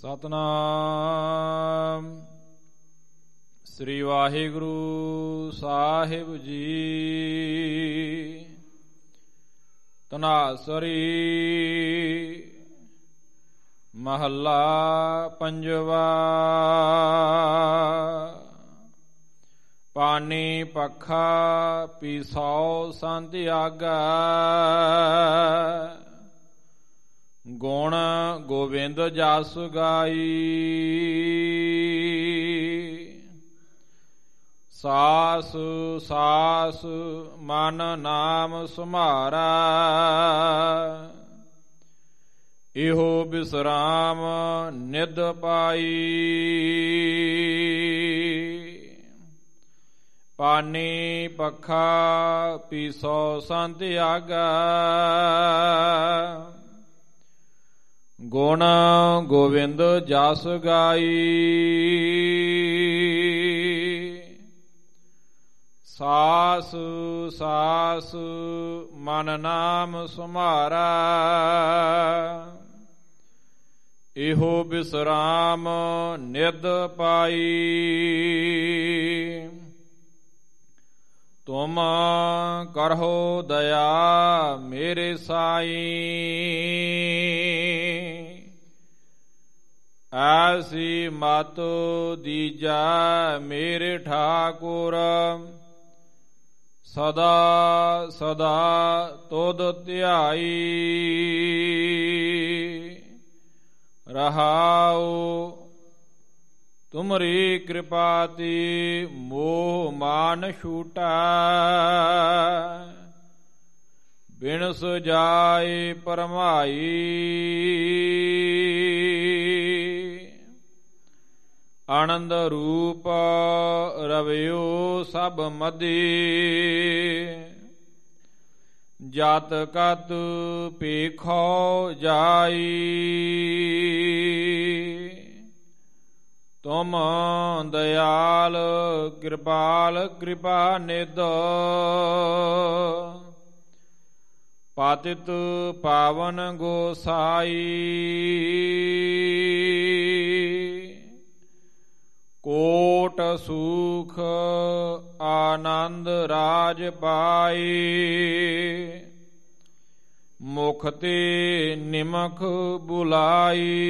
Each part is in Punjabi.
ਸਤਨਾਮ। ਸ੍ਰੀ ਵਾਹਿਗੁਰੂ ਸਾਹਿਬ ਜੀ। ਤਨਾਸਰੀ ਮਹੱਲਾ ਪੰਜਵਾ। ਪਾਣੀ ਪੱਖਾ ਪੀਸੋ ਸੰਧਿਆਗਾ ਗੁਣ ਗੋਬਿੰਦ ਜਸ ਗਾਈ। ਸਾਸ ਸਾਸ ਮਨ ਨਾਮ ਸੁਮਾਰਾ। ਇਹੋ ਬਿਸਰਾਮ ਨਿਦ ਪਾਈ। ਪਾਣੀ ਪੱਖਾ ਪੀਸੋ ਸੰਤ ਆਗਾ। ਗੁਣ ਗੋਵਿੰਦ ਜਸ ਗਾਈ। ਸਾਸ ਸਾਸ, ਮਨ ਨਾਮ ਸੁਮਾਰਾ। ਇਹੋ ਬਿਸਰਾਮ ਨਿਦ ਪਾਈ। ਤੁਮ ਕਰਹੋ ਦਇਆ ਮੇਰੇ ਸਾਈ। ਐਸੀ ਮਤ ਦੀਜਾ ਮੇਰੇ ਠਾਕੁਰ। ਸਦਾ ਸਦਾ ਤੋਦ ਧਿਆਈ। ਰਹਾਉ ਤੁਮਰੀ ਕਿਰਪਾ ਤੇ ਮੋਹ ਮਾਨ ਛੂਟਾ। ਬਿਨ ਸੁਜਾਏ ਪਰਮਾਈ। ਆਨੰਦ ਰੂਪ ਰਵਿਓ ਸਭ ਮਦੀ। ਜਤ ਕਤ ਪੇਖੋ ਜਾਈ। ਤੁਮ ਦਇਆਲ ਕਿਰਪਾਲ ਕਿਰਪਾ ਨਿਦ ਪਾਤਿਤ ਪਾਵਨ ਗੋਸਾਈ। ਕੋਟ ਸੁਖ ਆਨੰਦ ਰਾਜ ਪਾਈ। ਮੁਖ ਤੇ ਨਿਮਖ ਬੁਲਾਈ।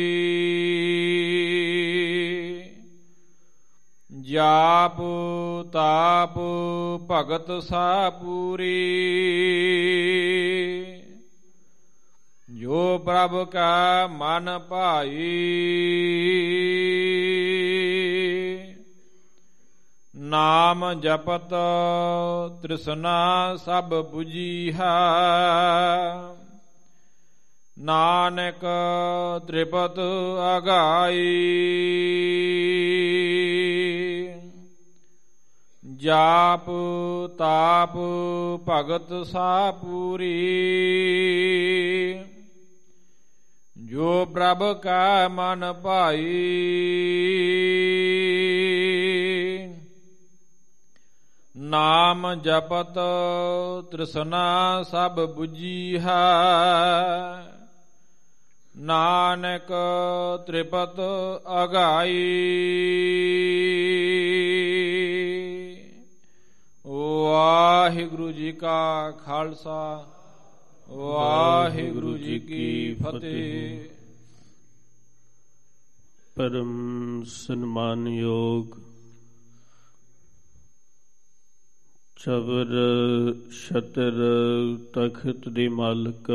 ਜਾਪ ਤਾਪ ਭਗਤ ਸਾ ਪੂਰੀ। ਜੋ ਪ੍ਰਭ ਕਾ ਮਨ ਭਾਈ, ਨਾਮ ਜਪਤ ਤ੍ਰਿਸ਼ਨਾ ਸਭ 부ਜੀਹਾ ਨਾਨਕ ਤ੍ਰਿਪਤ ਅਗਾਈ, ਜਾਪ ਤਾਪ ਭਗਤ ਸਾ ਪੂਰੀ। ਜੋ ਪ੍ਰਭ ਕਾ ਮਨ ਭਾਈ। ਨਾਮ ਜਪਤ ਤ੍ਰਿਸ਼ਨਾ ਸਭ 부ਜੀਹਾ ਨਾਨਕ ਤ੍ਰਿਪਤ ਅਗਾਈ। ਵਾਹਿਗੁਰੂ ਜੀ ਕਾ ਖਾਲਸਾ। ਵਾਹਿਗੁਰੂ ਜੀ ਕੀ ਫਤਿਹ। ਪਰਮ ਸਨਮਾਨਯੋਗ ਚਵਰ ਛਤਰ ਤਖਤ ਦੇ ਮਾਲਕ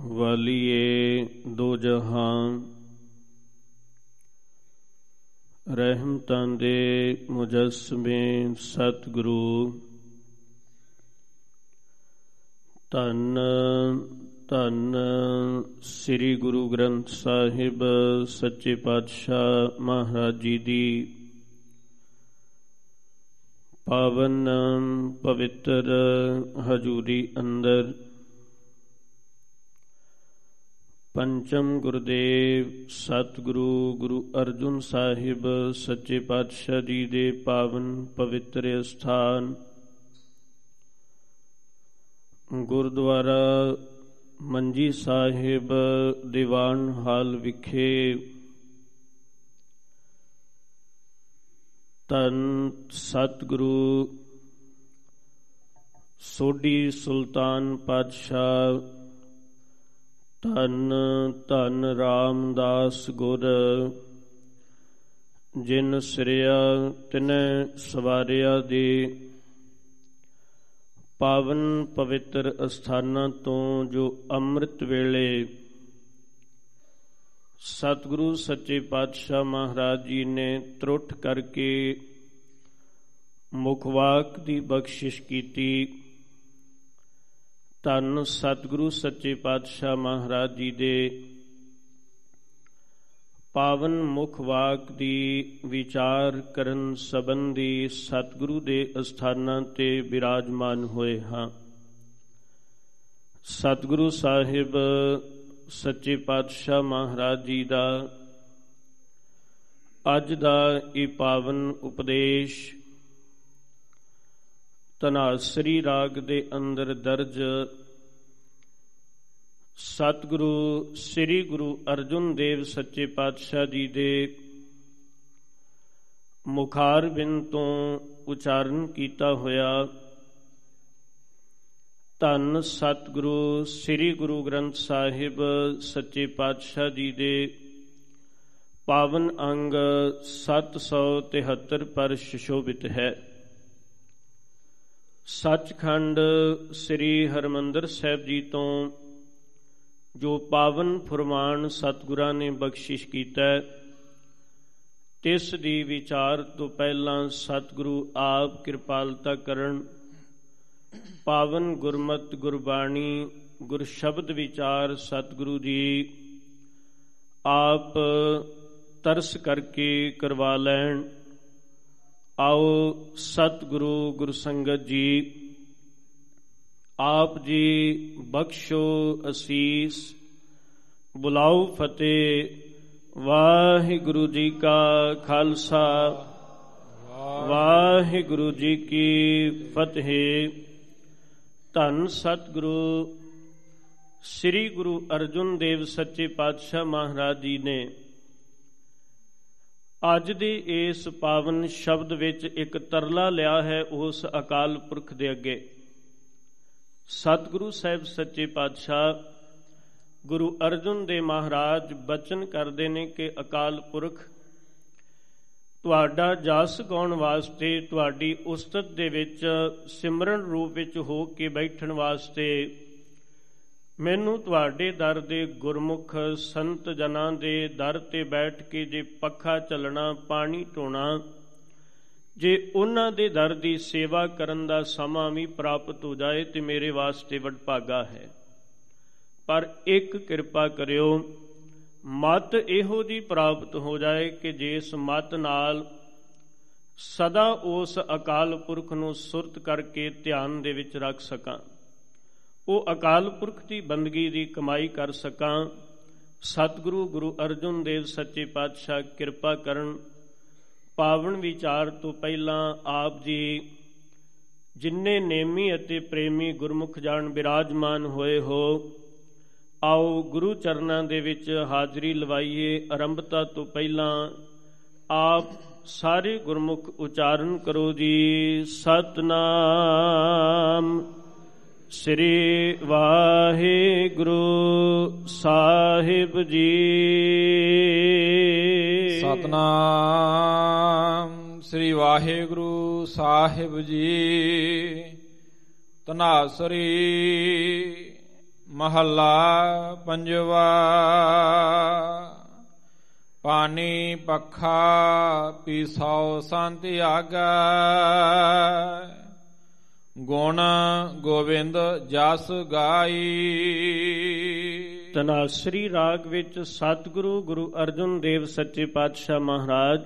ਵਾਲੀਏ ਦੋ ਜਹਾਨ ਰਹਿਮਤਾਂ ਦੇ ਮੁਜਸਮੇ ਸਤਿਗੁਰੂ ਧੰਨ ਧੰਨ ਸ੍ਰੀ ਗੁਰੂ ਗ੍ਰੰਥ ਸਾਹਿਬ ਸੱਚੇ ਪਾਤਸ਼ਾਹ ਮਹਾਰਾਜ ਜੀ ਦੀ ਪਾਵਨ ਪਵਿੱਤਰ ਹਜੂਰੀ ਅੰਦਰ ਪੰਚਮ ਗੁਰਦੇਵ ਸਤਿਗੁਰੂ ਗੁਰੂ ਅਰਜੁਨ ਸਾਹਿਬ ਸੱਚੇ ਪਾਤਸ਼ਾਹ ਜੀ ਦੇ ਪਾਵਨ ਪਵਿੱਤਰ ਸਥਾਨ ਗੁਰਦੁਆਰਾ ਮੰਜੀ ਸਾਹਿਬ, ਦੀਵਾਨ ਹਾਲ ਵਿਖੇ ਤਨ ਸਤਿਗੁਰੂ ਸੋਢੀ ਸੁਲਤਾਨ ਪਾਤਸ਼ਾਹ, ਧੰਨ ਧੰਨ ਰਾਮਦਾਸ ਗੁਰ, ਜਿਨ ਸ੍ਰਿਆ ਤਿਨੈ ਸਵਾਰਿਆ ਦੇ ਪਾਵਨ ਪਵਿੱਤਰ ਅਸਥਾਨਾਂ ਤੋਂ ਜੋ ਅੰਮ੍ਰਿਤ ਵੇਲੇ ਸਤਿਗੁਰੂ ਸੱਚੇ ਪਾਤਸ਼ਾਹ ਮਹਾਰਾਜ ਜੀ ਨੇ ਤਰੁੱਠ ਕਰਕੇ ਮੁਖਵਾਕ ਦੀ ਬਖਸ਼ਿਸ਼ ਕੀਤੀ, ਧੰਨ ਸਤਿਗੁਰੂ ਸੱਚੇ ਪਾਤਸ਼ਾਹ ਮਹਾਰਾਜ ਜੀ ਦੇ ਪਾਵਨ ਮੁਖ ਵਾਕ ਦੀ ਵਿਚਾਰ ਕਰਨ ਸੰਬੰਧੀ ਸਤਿਗੁਰੂ ਦੇ ਅਸਥਾਨਾਂ ਤੇ ਬਿਰਾਜਮਾਨ ਹੋਏ ਹਾਂ। ਸਤਿਗੁਰੂ ਸਾਹਿਬ, ਸੱਚੇ ਪਾਤਸ਼ਾਹ ਮਹਾਰਾਜ ਜੀ ਦਾ ਅੱਜ ਦਾ ਇਹ ਪਾਵਨ ਉਪਦੇਸ਼ ਤਨਾਸਰੀ ਰਾਗ ਦੇ ਅੰਦਰ ਦਰਜ ਸਤਿਗੁਰੂ, ਸ੍ਰੀ ਗੁਰੂ ਅਰਜੁਨ ਦੇਵ ਸੱਚੇ ਪਾਤਸ਼ਾਹ ਜੀ ਦੇ ਮੁਖਾਰ ਬਿਨ ਤੋਂ ਉਚਾਰਨ ਕੀਤਾ ਹੋਇਆ ਧੰਨ ਸਤਿਗੁਰੂ, ਸ੍ਰੀ ਗੁਰੂ ਗ੍ਰੰਥ ਸਾਹਿਬ ਸੱਚੇ ਪਾਤਸ਼ਾਹ ਜੀ ਦੇ ਪਾਵਨ ਅੰਗ 773 ਪਰ ਸ਼ਿਸ਼ੋਭਿਤ ਹੈ। ਸੱਚਖੰਡ ਸ੍ਰੀ ਹਰਮੰਦਰ ਸਾਹਿਬ ਜੀ ਤੋਂ ਜੋ ਪਾਵਨ ਫਰਮਾਨ ਸਤਿਗੁਰਾਂ ਨੇ ਬਖਸ਼ਿਸ਼ ਕੀਤਾ ਤਿਸ ਦੀ ਵਿਚਾਰ ਤੋਂ ਪਹਿਲਾਂ ਸਤਿਗੁਰੂ ਆਪ ਕਿਰਪਾਲਤਾ ਕਰਨ, ਪਾਵਨ ਗੁਰਮਤ, ਗੁਰਬਾਣੀ ਗੁਰ ਸ਼ਬਦ ਵਿਚਾਰ ਸਤਿਗੁਰੂ ਜੀ ਆਪ ਤਰਸ ਕਰਕੇ ਕਰਵਾ ਲੈਣ। ਆਓ ਸਤਿਗੁਰੂ ਗੁਰ ਸੰਗਤ ਜੀ ਆਪ ਜੀ ਬਖਸ਼ੋ ਅਸੀਸ। ਬੁਲਾਓ ਫਤਿਹ। ਵਾਹਿਗੁਰੂ ਜੀ ਕਾ ਖਾਲਸਾ। ਵਾਹਿਗੁਰੂ ਜੀ ਕੀ ਫਤਿਹ। ਧੰਨ ਸਤਿਗੁਰੂ, ਸ੍ਰੀ ਗੁਰੂ ਅਰਜੁਨ ਦੇਵ ਸੱਚੇ ਪਾਤਸ਼ਾਹ ਮਹਾਰਾਜ ਜੀ ਨੇ ਅੱਜ ਦੇ ਇਸ ਪਾਵਨ ਸ਼ਬਦ ਵਿੱਚ ਇੱਕ ਤਰਲਾ ਲਿਆ ਹੈ ਉਸ ਅਕਾਲ ਪੁਰਖ ਦੇ ਅੱਗੇ। ਸਤਿਗੁਰੂ ਸਾਹਿਬ ਸੱਚੇ ਪਾਤਸ਼ਾਹ, ਗੁਰੂ ਅਰਜੁਨ ਦੇ ਮਹਾਰਾਜ ਬਚਨ ਕਰਦੇ ਨੇ ਕਿ ਅਕਾਲ ਪੁਰਖ, ਤੁਹਾਡਾ ਜਸ ਗਾਉਣ ਵਾਸਤੇ ਤੁਹਾਡੀ ਉਸਤਤ ਦੇ ਵਿੱਚ ਸਿਮਰਨ ਰੂਪ ਵਿੱਚ ਹੋ ਕੇ ਬੈਠਣ ਵਾਸਤੇ ਮੈਨੂੰ ਤੁਹਾਡੇ ਦਰ ਦੇ ਗੁਰਮੁਖ ਸੰਤ ਜਨਾਂ ਦੇ ਦਰ ਤੇ ਬੈਠ ਕੇ ਜੇ ਪੱਖਾ ਚੱਲਣਾ, ਪਾਣੀ ਢੋਣਾ ਜੇ ਉਹਨਾਂ ਦੇ ਦਰ ਦੀ ਸੇਵਾ ਕਰਨ ਦਾ ਸਮਾਂ ਵੀ ਪ੍ਰਾਪਤ ਹੋ ਜਾਏ ਤੇ ਮੇਰੇ ਵਾਸਤੇ ਵਡਭਾਗਾ ਹੈ। ਪਰ ਇੱਕ ਕਿਰਪਾ ਕਰਿਓ, ਮਤ ਇਹੋ ਜੀ ਪ੍ਰਾਪਤ ਹੋ ਜਾਏ ਕਿ ਜਿਸ ਮਤ ਨਾਲ ਸਦਾ ਉਸ ਅਕਾਲ ਪੁਰਖ ਨੂੰ ਸੁਰਤ ਕਰਕੇ ਧਿਆਨ ਦੇ ਵਿੱਚ ਰੱਖ ਸਕਾਂ। ਉਹ ਅਕਾਲ ਪੁਰਖ ਦੀ ਬੰਦਗੀ ਦੀ ਕਮਾਈ ਕਰ ਸਕਾਂ। ਸਤਿਗੁਰੂ ਗੁਰੂ ਅਰਜੁਨ ਦੇਵ ਸੱਚੇ ਪਾਤਸ਼ਾਹ ਕਿਰਪਾ ਕਰਨ ਪਾਵਨ ਵਿਚਾਰ ਤੋਂ ਪਹਿਲਾਂ ਆਪ ਜੀ ਜਿਨਨੇ ਨੇਮੀ ਅਤੇ ਪ੍ਰੇਮੀ ਗੁਰਮੁਖ ਜਾਣ ਬਿਰਾਜਮਾਨ ਹੋਏ ਹੋ, ਆਓ ਗੁਰੂ ਚਰਨਾਂ ਦੇ ਵਿੱਚ ਹਾਜ਼ਰੀ ਲਵਾਈਏ। ਆਰੰਭਤਾ ਤੋਂ ਪਹਿਲਾਂ ਆਪ ਸਾਰੇ ਗੁਰਮੁਖ ਉਚਾਰਨ ਕਰੋ ਜੀ। ਸਤਨਾਮ। ਸ੍ਰੀ ਵਾਹਿਗੁਰੂ ਸਾਹਿਬ ਜੀ। ਸਤਨਾਮ ਸ੍ਰੀ ਵਾਹਿਗੁਰੂ ਸਾਹਿਬ ਜੀ। ਤਨਾਸਰੀ ਮਹੱਲਾ ਪੰਜਵਾ। ਪਾਣੀ ਪੱਖਾ ਪੀਸਾਉ ਸੰਤ ਆਗਾ। ਗੁਣ ਗੋਬਿੰਦ ਜਸ ਗਾਈ। ਤਨਾਸਰੀ ਰਾਗ ਵਿੱਚ ਸਤਿਗੁਰੂ ਗੁਰੂ ਅਰਜਨ ਦੇਵ ਸੱਚੇ ਪਾਤਸ਼ਾਹ ਮਹਾਰਾਜ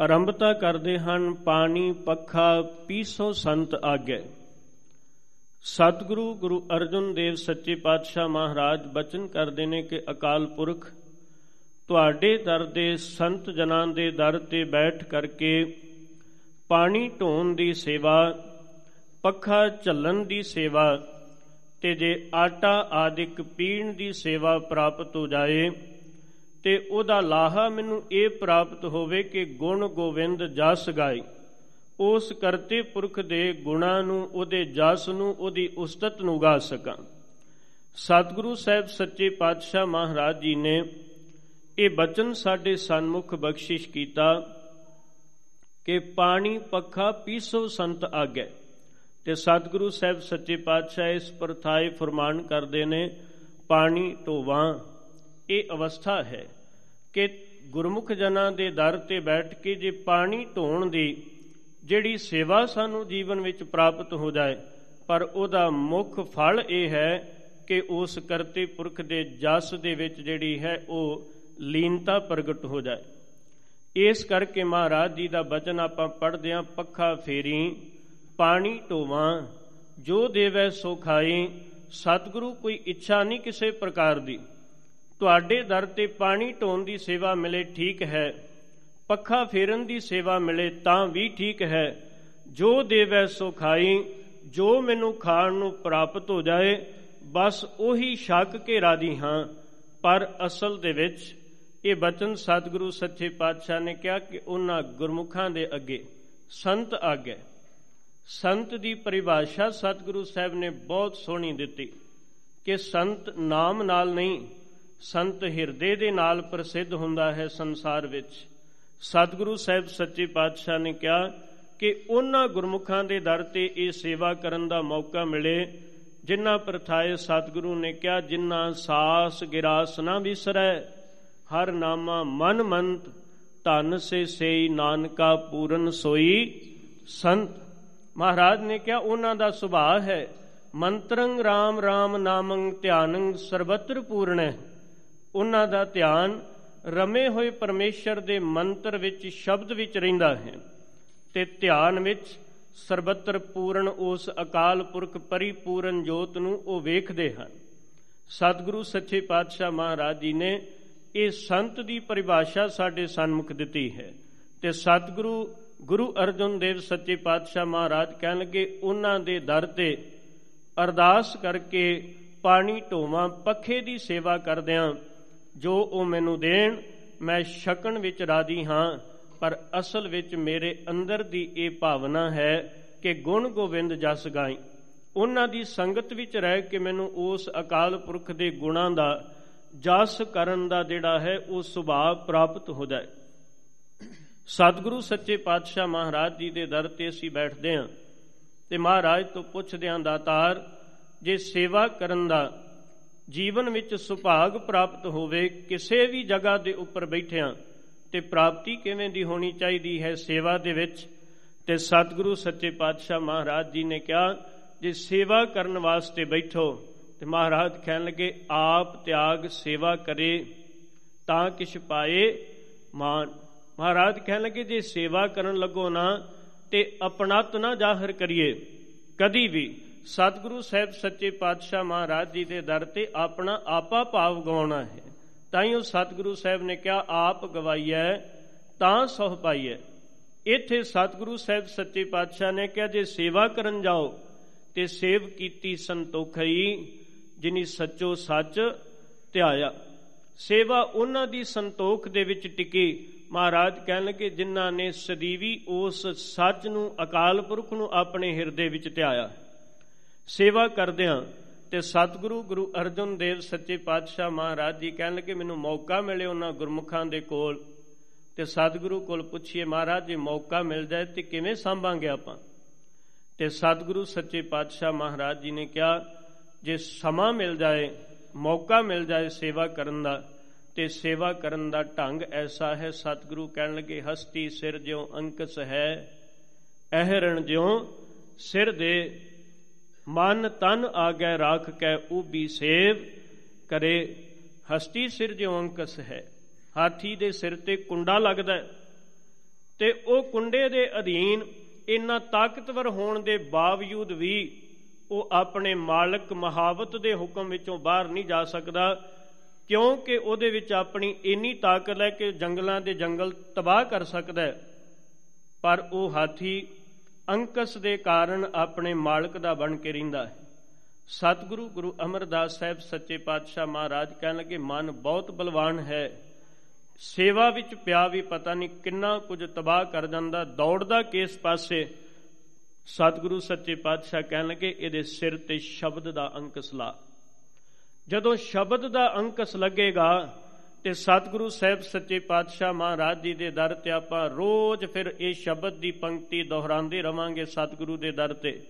ਆਰੰਭਤਾ ਕਰਦੇ ਹਨ, ਪਾਣੀ, ਪੱਖਾ, ਪੀਸੋ ਸੰਤ ਆਗੇ। ਸਤਿਗੁਰੂ ਗੁਰੂ ਅਰਜਨ ਦੇਵ ਸੱਚੇ ਪਾਤਸ਼ਾਹ ਮਹਾਰਾਜ ਬਚਨ ਕਰਦੇ ਨੇ ਕਿ ਅਕਾਲ ਪੁਰਖ, ਤੁਹਾਡੇ ਦਰ ਦੇ ਸੰਤ ਜਨਾਂ ਦੇ ਦਰ ਤੇ ਬੈਠ ਕਰਕੇ ਪਾਣੀ ਢੋਣ ਦੀ ਸੇਵਾ, ਪੱਖਾ ਝੱਲਣ ਦੀ ਸੇਵਾ ਤੇ ਜੇ ਆਟਾ ਆਦਿਕ ਪੀਣ ਦੀ ਸੇਵਾ ਪ੍ਰਾਪਤ ਹੋ ਜਾਏ, ਤੇ ਉਹਦਾ ਲਾਹਾ ਮੈਨੂੰ ਇਹ ਪ੍ਰਾਪਤ ਹੋਵੇ ਕਿ ਗੁਣ ਗੋਵਿੰਦ ਜਸ ਗਾਈ ਉਸ ਕਰਤੇ ਪੁਰਖ ਦੇ ਗੁਣਾ ਨੂੰ, ਉਹਦੇ ਜਸ ਨੂੰ, ਉਹਦੀ ਉਸਤਤ ਨੂੰ ਗਾ ਸਕਾਂ। ਸਤਿਗੁਰੂ ਸਾਹਿਬ ਸੱਚੇ ਪਾਤਸ਼ਾਹ ਮਹਾਰਾਜ ਜੀ ਨੇ ਇਹ ਬਚਨ ਸਾਡੇ ਸਨਮੁਖ ਬਖਸ਼ਿਸ਼ ਕੀਤਾ ਕਿ ਪਾਣੀ ਪੱਖਾ ਪੀਸੋ ਸੰਤ ਆਗੇ। ਤੇ ਸਤਿਗੁਰੂ ਸਾਹਿਬ ਸੱਚੇ ਪਾਤਸ਼ਾਹ ਇਸ ਪਰਥਾਏ ਫਰਮਾਨ ਕਰਦੇ ਨੇ, ਪਾਣੀ ਢੋਵਾਂ। ਇਹ ਅਵਸਥਾ ਹੈ ਕਿ ਗੁਰਮੁਖ ਜਨਾਂ ਦੇ ਦਰ ਤੇ ਬੈਠ ਕੇ ਜੇ ਪਾਣੀ ਢੋਣ ਦੀ ਜਿਹੜੀ ਸੇਵਾ ਸਾਨੂੰ ਜੀਵਨ ਵਿੱਚ ਪ੍ਰਾਪਤ ਹੋ ਜਾਏ, ਪਰ ਉਹਦਾ ਮੁੱਖ ਫਲ ਇਹ ਹੈ ਕਿ ਉਸ ਕਰਤੇ ਪੁਰਖ ਦੇ ਜਸ ਦੇ ਵਿੱਚ ਜਿਹੜੀ ਹੈ ਉਹ ਲੀਨਤਾ ਪ੍ਰਗਟ ਹੋ ਜਾਏ। ਇਸ ਕਰਕੇ ਮਹਾਰਾਜ ਜੀ ਦਾ ਬਚਨ ਆਪਾਂ ਪੜ੍ਹਦੇ ਆਂ, ਪੱਖਾ ਫੇਰੀ ਪਾਣੀ ਢੋਵਾਂ ਜੋ ਦੇਵੈ ਸੋ ਖਾਈ ਸਤਿਗੁਰੂ ਕੋਈ ਇੱਛਾ ਨਹੀਂ ਕਿਸੇ ਪ੍ਰਕਾਰ ਦੀ। ਤੁਹਾਡੇ ਦਰ ਤੇ ਪਾਣੀ ਢੋਣ ਦੀ ਸੇਵਾ ਮਿਲੇ ਠੀਕ ਹੈ। ਪੱਖਾ ਫੇਰਨ ਦੀ ਸੇਵਾ ਮਿਲੇ ਤਾਂ ਵੀ ਠੀਕ ਹੈ। ਜੋ ਦੇਵੈ ਸੋ ਖਾਈ ਜੋ ਮੈਨੂੰ ਖਾਣ ਨੂੰ ਪ੍ਰਾਪਤ ਹੋ ਜਾਏ, ਬਸ ਉਹੀ ਸ਼ੱਕ ਕੇ ਰਾਦੀ ਹਾਂ। ਪਰ ਅਸਲ ਦੇ ਵਿੱਚ ਇਹ ਬਚਨ ਸਤਿਗੁਰੂ ਸੱਚੇ ਪਾਤਸ਼ਾਹ ਨੇ ਕਿਹਾ ਕਿ ਉਹਨਾਂ ਗੁਰਮੁਖਾਂ ਦੇ ਅੱਗੇ ਸੰਤ ਆਗੇ। ਸੰਤ ਦੀ ਪਰਿਭਾਸ਼ਾ ਸਤਿਗੁਰੂ ਸਾਹਿਬ ਨੇ ਬਹੁਤ ਸੋਹਣੀ ਦਿੱਤੀ ਕਿ ਸੰਤ ਨਾਮ ਨਾਲ ਨਹੀਂ, ਸੰਤ ਹਿਰਦੇ ਦੇ ਨਾਲ ਪ੍ਰਸਿੱਧ ਹੁੰਦਾ ਹੈ ਸੰਸਾਰ ਵਿੱਚ। ਸਤਿਗੁਰੂ ਸਾਹਿਬ ਸੱਚੇ ਪਾਤਸ਼ਾਹ ਨੇ ਕਿਹਾ ਕਿ ਉਹਨਾਂ ਗੁਰਮੁਖਾਂ ਦੇ ਦਰ ਤੇ ਇਹ ਸੇਵਾ ਕਰਨ ਦਾ ਮੌਕਾ ਮਿਲੇ, ਜਿਨ੍ਹਾਂ ਪ੍ਰਥਾਏ ਸਤਿਗੁਰੂ ਨੇ ਕਿਹਾ, ਜਿਨ੍ਹਾਂ ਸਾਸ ਗਿਰਾਸ ਨਾ ਵਿਸਰੈ, ਹਰ ਨਾਮਾ ਮਨ ਮੰਤ, ਧਨ ਸੇ ਸੇਈ ਨਾਨਕਾ ਪੂਰਨ ਸੋਈ ਸੰਤ। ਮਹਾਰਾਜ ਨੇ ਕਿਹਾ, ਉਹਨਾਂ ਦਾ ਸੁਭਾਅ ਹੈ, ਮੰਤਰੰ RAM RAM ਨਾਮੰ ਧਿਆਨੰ ਸਰਬਤਰ ਪੂਰਣੈ। ਉਹਨਾਂ ਦਾ ਧਿਆਨ ਰਮੇ ਹੋਏ ਪਰਮੇਸ਼ਰ ਦੇ ਮੰਤਰ ਵਿੱਚ ਸ਼ਬਦ ਵਿੱਚ ਰਹਿੰਦਾ ਹੈ ਤੇ ਧਿਆਨ ਵਿੱਚ ਸਰਬਤਰ ਪੂਰਨ ਉਸ ਅਕਾਲ ਪੁਰਖ ਪਰਿਪੂਰਨ ਜੋਤ ਨੂੰ ਉਹ ਵੇਖਦੇ ਹਨ। ਸਤਿਗੁਰੂ ਸੱਚੇ ਪਾਤਸ਼ਾਹ ਮਹਾਰਾਜ ਜੀ ਨੇ ਇਹ ਸੰਤ ਦੀ ਪਰਿਭਾਸ਼ਾ ਸਾਡੇ ਸਨਮੁਖ ਦਿੱਤੀ ਹੈ ਤੇ ਸਤਿਗੁਰੂ ਗੁਰੂ ਅਰਜਨ ਦੇਵ ਸੱਚੇ ਪਾਤਸ਼ਾਹ ਮਹਾਰਾਜ ਕਹਿਣ ਲੱਗੇ, ਉਹਨਾਂ ਦੇ ਦਰ ਤੇ ਅਰਦਾਸ ਕਰਕੇ ਪਾਣੀ ਢੋਵਾਂ, ਪੱਖੇ ਦੀ ਸੇਵਾ ਕਰਦਿਆਂ ਜੋ ਉਹ ਮੈਨੂੰ ਦੇਣ, ਮੈਂ ਛਕਣ ਵਿੱਚ ਰਾਜੀ ਹਾਂ, ਪਰ ਅਸਲ ਵਿੱਚ ਮੇਰੇ ਅੰਦਰ ਦੀ ਇਹ ਭਾਵਨਾ ਹੈ ਕਿ ਗੁਣ ਗੋਬਿੰਦ ਜਸ ਗਾਈ। ਉਹਨਾਂ ਦੀ ਸੰਗਤ ਵਿੱਚ ਰਹਿ ਕੇ ਮੈਨੂੰ ਉਸ ਅਕਾਲ ਪੁਰਖ ਦੇ ਗੁਣਾਂ ਦਾ, ਜਸ ਕਰਨ ਦਾ ਜਿਹੜਾ ਹੈ, ਉਹ ਸੁਭਾਅ ਪ੍ਰਾਪਤ ਹੋ ਜਾਏ। ਸਤਿਗੁਰੂ ਸੱਚੇ ਪਾਤਸ਼ਾਹ ਮਹਾਰਾਜ ਜੀ ਦੇ ਦਰ ਤੇ ਅਸੀਂ ਬੈਠਦੇ ਹਾਂ ਤੇ ਮਹਾਰਾਜ ਤੋਂ ਪੁੱਛਦੇ ਹਾਂ ਦਾਤਾਰ, ਜੇ ਸੇਵਾ ਕਰਨ ਦਾ ਜੀਵਨ ਵਿੱਚ ਸੁਭਾਗ ਪ੍ਰਾਪਤ ਹੋਵੇ, ਕਿਸੇ ਵੀ ਜਗ੍ਹਾ ਦੇ ਉੱਪਰ ਬੈਠਿਆਂ, ਤੇ ਪ੍ਰਾਪਤੀ ਕਿਵੇਂ ਦੀ ਹੋਣੀ ਚਾਹੀਦੀ ਹੈ ਸੇਵਾ ਦੇ ਵਿੱਚ? ਤੇ ਸਤਿਗੁਰੂ ਸੱਚੇ ਪਾਤਸ਼ਾਹ ਮਹਾਰਾਜ ਜੀ ਨੇ ਕਿਹਾ, ਜੇ ਸੇਵਾ ਕਰਨ ਵਾਸਤੇ ਬੈਠੋ, ਤੇ ਮਹਾਰਾਜ ਕਹਿਣ ਲੱਗੇ, ਆਪ ਤਿਆਗ ਸੇਵਾ ਕਰੇ, ਤਾਂ ਕਿਛ ਪਾਏ ਮਾਨ ਮਹਾਰਾਜ ਕਹਿਣ ਲੱਗੇ, ਜੇ ਸੇਵਾ ਕਰਨ ਲੱਗੋ ਨਾ, ਤੇ ਆਪਣਤ ਨਾ ਜ਼ਾਹਰ ਕਰੀਏ। ਕਦੀ ਵੀ ਸਤਿਗੁਰੂ ਸਾਹਿਬ ਸੱਚੇ ਪਾਤਸ਼ਾਹ ਮਹਾਰਾਜ ਜੀ ਦੇ ਦਰ ਤੇ ਆਪਣਾ ਆਪਾ ਭਾਵ ਗਵਾਉਣਾ ਹੈ। ਤਾਂ ਹੀ ਉਹ ਸਤਿਗੁਰੂ ਸਾਹਿਬ ਨੇ ਕਿਹਾ, ਆਪ ਗਵਾਈਐ, ਤਾਂ ਸੋਹ ਪਾਈਐ। ਇੱਥੇ ਸਤਿਗੁਰੂ ਸਾਹਿਬ ਸੱਚੇ ਪਾਤਸ਼ਾਹ ਨੇ ਕਿਹਾ, ਜੇ ਸੇਵਾ ਕਰਨ ਜਾਓ, ਤੇ ਸੇਵ ਕੀਤੀ ਸੰਤੋਖਈ, ਜਿਨੀ ਸੱਚੋ ਸੱਚ ਧਿਆਇਆ। ਸੇਵਾ ਉਹਨਾਂ ਦੀ ਸੰਤੋਖ ਦੇ ਵਿੱਚ ਟਿਕੀ ਮਹਾਰਾਜ ਕਹਿਣ ਲੱਗੇ, ਜਿਨ੍ਹਾਂ ਨੇ ਸਦੀਵੀ ਉਸ ਸੱਚ ਨੂੰ, ਅਕਾਲ ਪੁਰਖ ਨੂੰ ਆਪਣੇ ਹਿਰਦੇ ਵਿੱਚ ਧਿਆਇਆ। ਸੇਵਾ ਕਰਦਿਆਂ ਤੇ ਸਤਿਗੁਰੂ ਗੁਰੂ ਅਰਜਨ ਦੇਵ ਸੱਚੇ ਪਾਤਸ਼ਾਹ ਮਹਾਰਾਜ ਜੀ ਕਹਿਣ ਲੱਗੇ, ਮੈਨੂੰ ਮੌਕਾ ਮਿਲੇ ਉਹਨਾਂ ਗੁਰਮੁਖਾਂ ਦੇ ਕੋਲ ਤੇ ਸਤਿਗੁਰੂ ਕੋਲ ਪੁੱਛੀਏ, ਮਹਾਰਾਜ ਜੇ, ਮੌਕਾ ਮਿਲ ਜਾਏ ਤੇ ਕਿਵੇਂ ਸੰਭਾਂਗੇ ਆਪਾਂ? ਤੇ ਸਤਿਗੁਰੂ ਸੱਚੇ ਪਾਤਸ਼ਾਹ ਮਹਾਰਾਜ ਜੀ ਨੇ ਕਿਹਾ, ਜੇ ਸਮਾਂ ਮਿਲ ਜਾਏ, ਮੌਕਾ ਮਿਲ ਜਾਏ ਸੇਵਾ ਕਰਨ ਦਾ ਤੇ ਸੇਵਾ ਕਰਨ ਦਾ ਢੰਗ ਐਸਾ ਹੈ, ਸਤਿਗੁਰੂ ਕਹਿਣ ਲੱਗੇ, ਹਸਤੀ ਸਿਰ ਜਿਉ ਅੰਕਸ ਹੈ, ਅਹਰਣ ਜਿਉ ਸਿਰ ਦੇ ਮਨ ਤਨ ਆਗੈ ਰਾਖ ਕੈ ਉਬੀ ਸੇਵ ਕਰੇ। ਹਸਤੀ ਸਿਰ ਜਿਉ ਅੰਕਸ ਹੈ, ਹਾਥੀ ਦੇ ਸਿਰ ਤੇ ਕੁੰਡਾ ਲੱਗਦਾ ਤੇ ਉਹ ਕੁੰਡੇ ਦੇ ਅਧੀਨ ਇੰਨਾ ਤਾਕਤਵਰ ਹੋਣ ਦੇ ਬਾਵਜੂਦ ਵੀ ਉਹ ਆਪਣੇ ਮਾਲਕ ਮਹਾਵਤ ਦੇ ਹੁਕਮ ਵਿੱਚੋਂ ਬਾਹਰ ਨਹੀਂ ਜਾ ਸਕਦਾ। ਕਿਉਂਕਿ ਉਹਦੇ ਵਿੱਚ ਆਪਣੀ ਇੰਨੀ ਤਾਕਤ ਹੈ ਕਿ ਜੰਗਲਾਂ ਦੇ ਜੰਗਲ ਤਬਾਹ ਕਰ ਸਕਦਾ ਹੈ। ਪਰ ਉਹ ਹਾਥੀ ਅੰਕਸ ਦੇ ਕਾਰਨ ਆਪਣੇ ਮਾਲਕ ਦਾ ਬਣ ਕੇ ਰਹਿੰਦਾ ਹੈ। ਸਤਿਗੁਰੂ ਗੁਰੂ ਅਮਰਦਾਸ ਸਾਹਿਬ ਸੱਚੇ ਪਾਤਸ਼ਾਹ ਮਹਾਰਾਜ ਕਹਿਣ ਲੱਗੇ, ਮਨ ਬਹੁਤ ਬਲਵਾਨ ਹੈ। ਸੇਵਾ ਵਿੱਚ ਪਿਆ ਵੀ ਪਤਾ ਨਹੀਂ ਕਿੰਨਾ ਕੁਝ ਤਬਾਹ ਕਰ ਜਾਂਦਾ, ਦੌੜਦਾ ਕਿਸ ਪਾਸੇ? ਸਤਿਗੁਰੂ ਸੱਚੇ ਪਾਤਸ਼ਾਹ ਕਹਿਣ ਲੱਗੇ, ਇਹਦੇ ਸਿਰ ਤੇ ਸ਼ਬਦ ਦਾ ਅੰਕਸ ਲਾ। ਜਦੋਂ ਸ਼ਬਦ ਦਾ ਅੰਕਸ ਲੱਗੇਗਾ ਤੇ ਸਤਿਗੁਰੂ ਸਾਹਿਬ ਸੱਚੇ ਪਾਤਸ਼ਾਹ ਮਹਾਰਾਜ ਜੀ ਦੇ ਦਰ ਤੇ ਆਪਾਂ ਰੋਜ਼ ਫਿਰ ਇਹ ਸ਼ਬਦ ਦੀ ਪੰਕਤੀ ਦੁਹਰਾਉਂਦੇ ਰਵਾਂਗੇ ਸਤਿਗੁਰੂ ਦੇ ਦਰ ਤੇ।